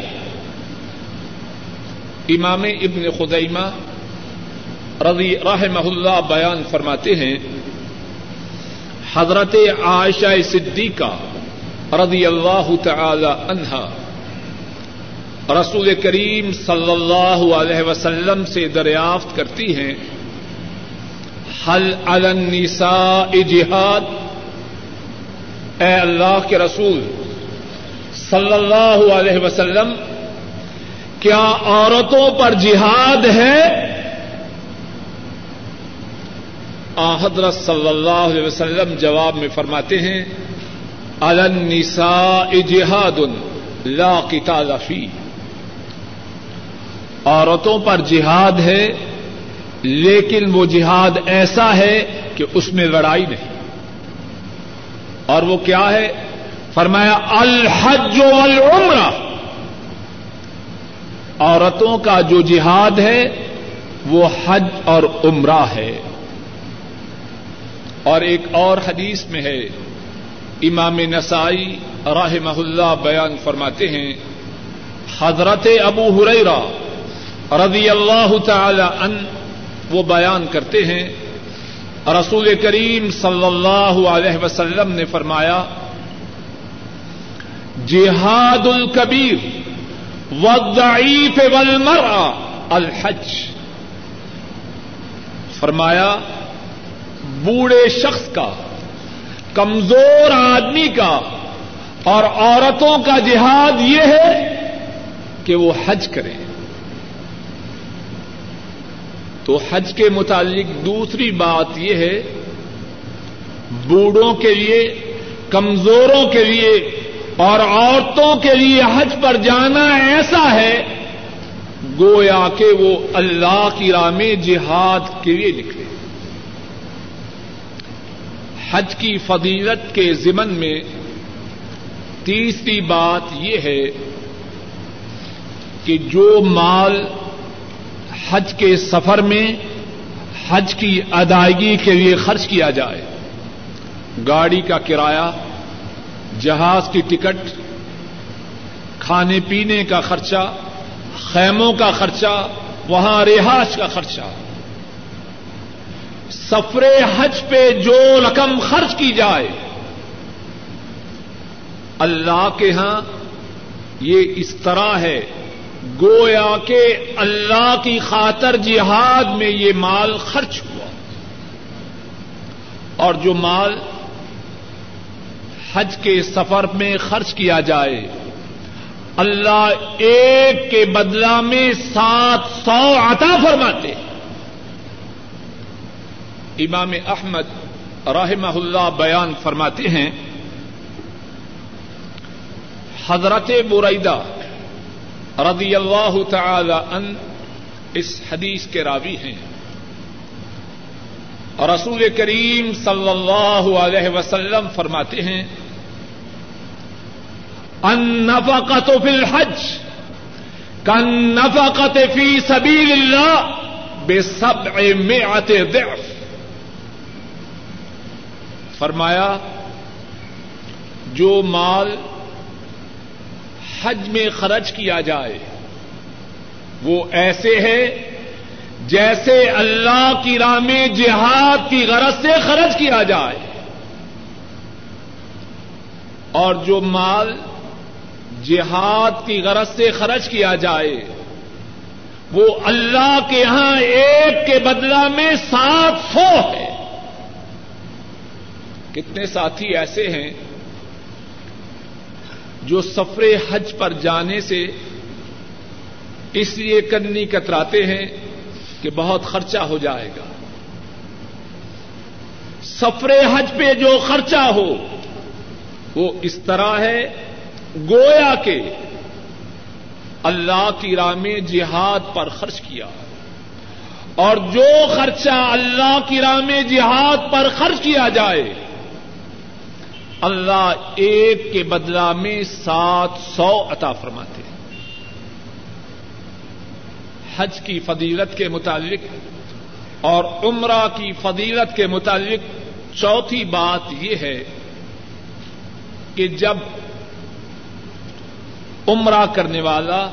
A: امام ابن خدیمہ رضی رحمہ اللہ بیان فرماتے ہیں، حضرت عائشہ صدیقہ رضی اللہ تعالی عنہا، رسول کریم صلی اللہ علیہ وسلم سے دریافت کرتی ہیں، حل النساء جہاد، اے اللہ کے رسول صلی اللہ علیہ وسلم، کیا عورتوں پر جہاد ہے آ حضرت صلی اللہ علیہ وسلم جواب میں فرماتے ہیں النساء جہاد لا قتال فی. عورتوں پر جہاد ہے، لیکن وہ جہاد ایسا ہے کہ اس میں لڑائی نہیں۔ اور وہ کیا ہے؟ فرمایا، الحج والعمرہ. عورتوں کا جو جہاد ہے، وہ حج اور عمرہ ہے۔ اور ایک اور حدیث میں ہے۔ امام نسائی راہ اللہ بیان فرماتے ہیں، حضرت ابو ہریرا رضی اللہ تعالی ان وہ بیان کرتے ہیں، رسول کریم صلی اللہ علیہ وسلم نے فرمایا، جہاد الکبیر والضعیف والمرأة الحج۔ فرمایا بوڑھے شخص کا، کمزور آدمی کا اور عورتوں کا جہاد یہ ہے کہ وہ حج کریں۔ تو حج کے متعلق دوسری بات یہ ہے، بوڑھوں کے لیے، کمزوروں کے لیے اور عورتوں کے لیے حج پر جانا ایسا ہے گویا کہ وہ اللہ کی راہ میں جہاد کے لیے نکلے۔ حج کی فضیلت کے ضمن میں تیسری بات یہ ہے کہ جو مال حج کے سفر میں حج کی ادائیگی کے لیے خرچ کیا جائے، گاڑی کا کرایہ، جہاز کی ٹکٹ، کھانے پینے کا خرچہ، خیموں کا خرچہ، وہاں رہائش کا خرچہ سفر حج پہ جو رقم خرچ کی جائے۔ اللہ کے ہاں یہ اس طرح ہے۔ گویا کہ اللہ کی خاطر جہاد میں یہ مال خرچ ہوا۔ اور جو مال حج کے سفر میں خرچ کیا جائے، اللہ ایک کے بدلا میں سات سو عطا فرماتے۔ ہیں امام احمد رحمہ اللہ بیان فرماتے ہیں، حضرت بریدہ رضی اللہ تعالی ان اس حدیث کے راوی ہیں۔ اور رسول کریم صلی اللہ علیہ وسلم فرماتے ہیں ان نفقت فی الحج کن نفقت فی سبیل اللہ بے سب ضعف۔ فرمایا، جو مال حج میں خرچ کیا جائے، وہ ایسے ہے جیسے اللہ کی راہ میں جہاد کی غرض سے خرچ کیا جائے۔ اور جو مال جہاد کی غرض سے خرچ کیا جائے، وہ اللہ کے یہاں ایک کے بدلا میں سات سو ہے۔ کتنے ساتھی ایسے ہیں جو سفر حج پر جانے سے اس لیے کرنی کتراتے ہیں کہ بہت خرچہ ہو جائے گا۔ سفر حج پہ جو خرچہ ہو، وہ اس طرح ہے۔ گویا کے اللہ کی راہ میں جہاد پر خرچ کیا۔ اور جو خرچہ اللہ کی راہ میں جہاد پر خرچ کیا جائے اللہ ایک کے بدلا میں سات سو عطا فرماتے ہیں۔ حج کی فضیلت کے متعلق اور عمرہ کی فضیلت کے متعلق چوتھی بات یہ ہے کہ جب عمرہ کرنے والا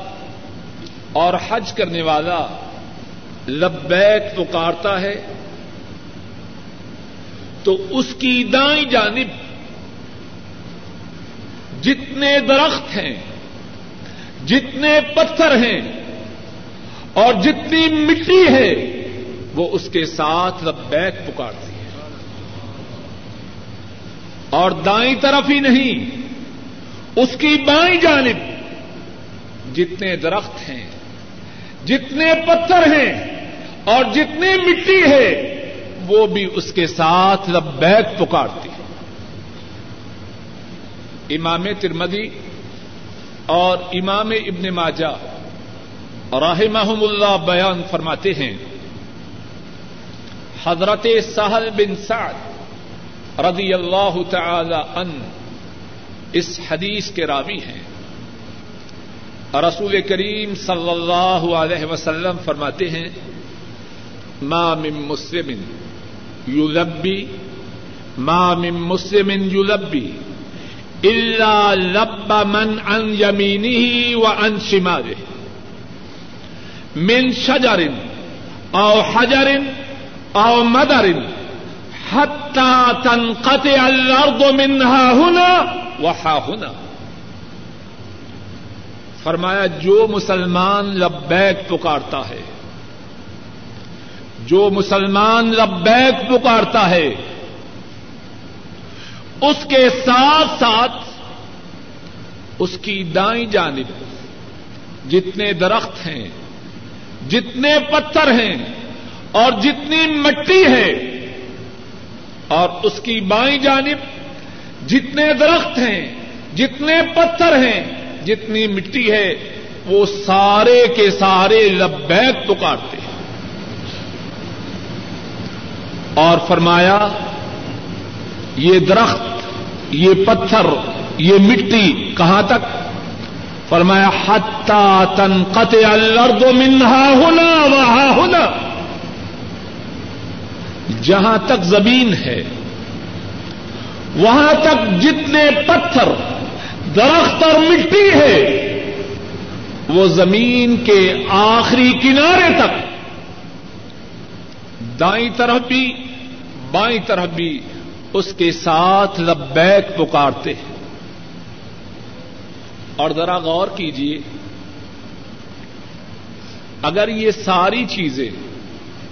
A: اور حج کرنے والا لبیک پکارتا ہے تو اس کی دائیں جانب جتنے درخت ہیں، جتنے پتھر ہیں اور جتنی مٹی ہے، وہ اس کے ساتھ لبیک پکارتی ہے۔ اور دائیں طرف ہی نہیں، اس کی بائیں جانب جتنے درخت ہیں، جتنے پتھر ہیں اور جتنی مٹی ہے، وہ بھی اس کے ساتھ لبیک پکارتی ہے۔ امام ترمدی اور امام ابن ماجہ رحمہم اللہ بیان فرماتے ہیں۔ حضرت سہل بن سعد رضی اللہ تعالی ان اس حدیث کے راوی ہیں۔ رسول کریم صلی اللہ علیہ وسلم فرماتے ہیں، ما من مسلم یلبی، ما من مسلم یلبی الا لب من ان یمینه وعن شماله. من شجر او حجر او مدر حتى تنقطع الارض منها هنا وها هنا. فرمایا، جو مسلمان لبیک پکارتا ہے، جو مسلمان لبیک پکارتا ہے اس کے ساتھ ساتھ اس کی دائیں جانب جتنے درخت ہیں، جتنے پتھر ہیں اور جتنی مٹی ہے، اور اس کی بائیں جانب جتنے درخت ہیں، جتنے پتھر ہیں، جتنی مٹی ہے، وہ سارے کے سارے لبیک پکارتے ہیں۔ اور فرمایا یہ درخت، یہ پتھر، یہ مٹی کہاں تک؟ فرمایا حتا تنقت الارض منها ہونا وہاں ہونا جہاں تک زمین ہے، وہاں تک جتنے پتھر، درخت اور مٹی ہے، وہ زمین کے آخری کنارے تک۔ دائیں طرف بھی، بائیں طرف بھی اس کے ساتھ لبیک پکارتے ہیں۔ اور ذرا غور کیجیے اگر یہ ساری چیزیں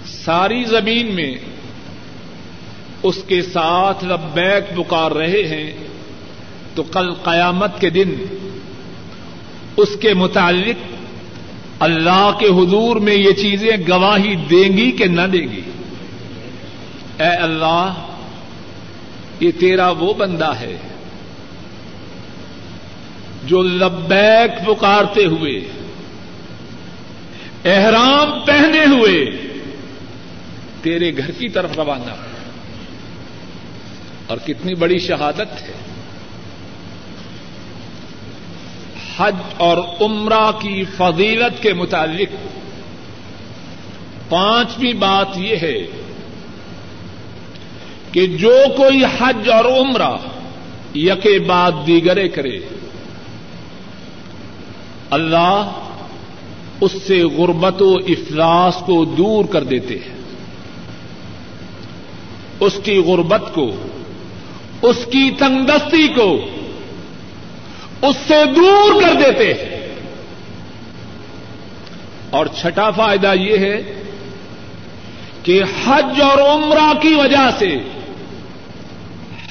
A: ساری زمین میں اس کے ساتھ لبیک پکار رہے ہیں، تو کل قیامت کے دن اس کے متعلق اللہ کے حضور میں یہ چیزیں گواہی دیں گی کہ نہ دیں گی۔ اے اللہ یہ تیرا وہ بندہ ہے جو لبیک پکارتے ہوئے، احرام پہنے ہوئے تیرے گھر کی طرف روانہ اور کتنی بڑی شہادت ہے۔ حج اور عمرہ کی فضیلت کے متعلق پانچویں بات یہ ہے کہ جو کوئی حج اور عمرہ یکے بعد دیگرے کرے، اللہ اس سے غربت و افلاس کو دور کر دیتے ہیں۔ اس کی غربت کو، اس کی تنگستی کو، اس سے دور کر دیتے ہیں۔ اور چھٹا فائدہ یہ ہے کہ حج اور عمرہ کی وجہ سے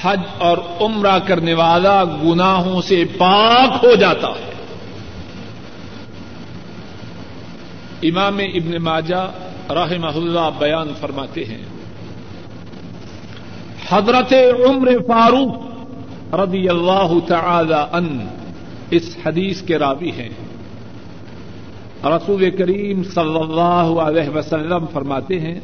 A: حج اور عمرہ کرنے والا گناہوں سے پاک ہو جاتا ہے۔ امام ابن ماجہ رحمہ اللہ بیان فرماتے ہیں۔ حضرت عمر فاروق رضی اللہ تعالی ان اس حدیث کے راوی ہیں۔ رسول کریم صلی اللہ علیہ وسلم فرماتے ہیں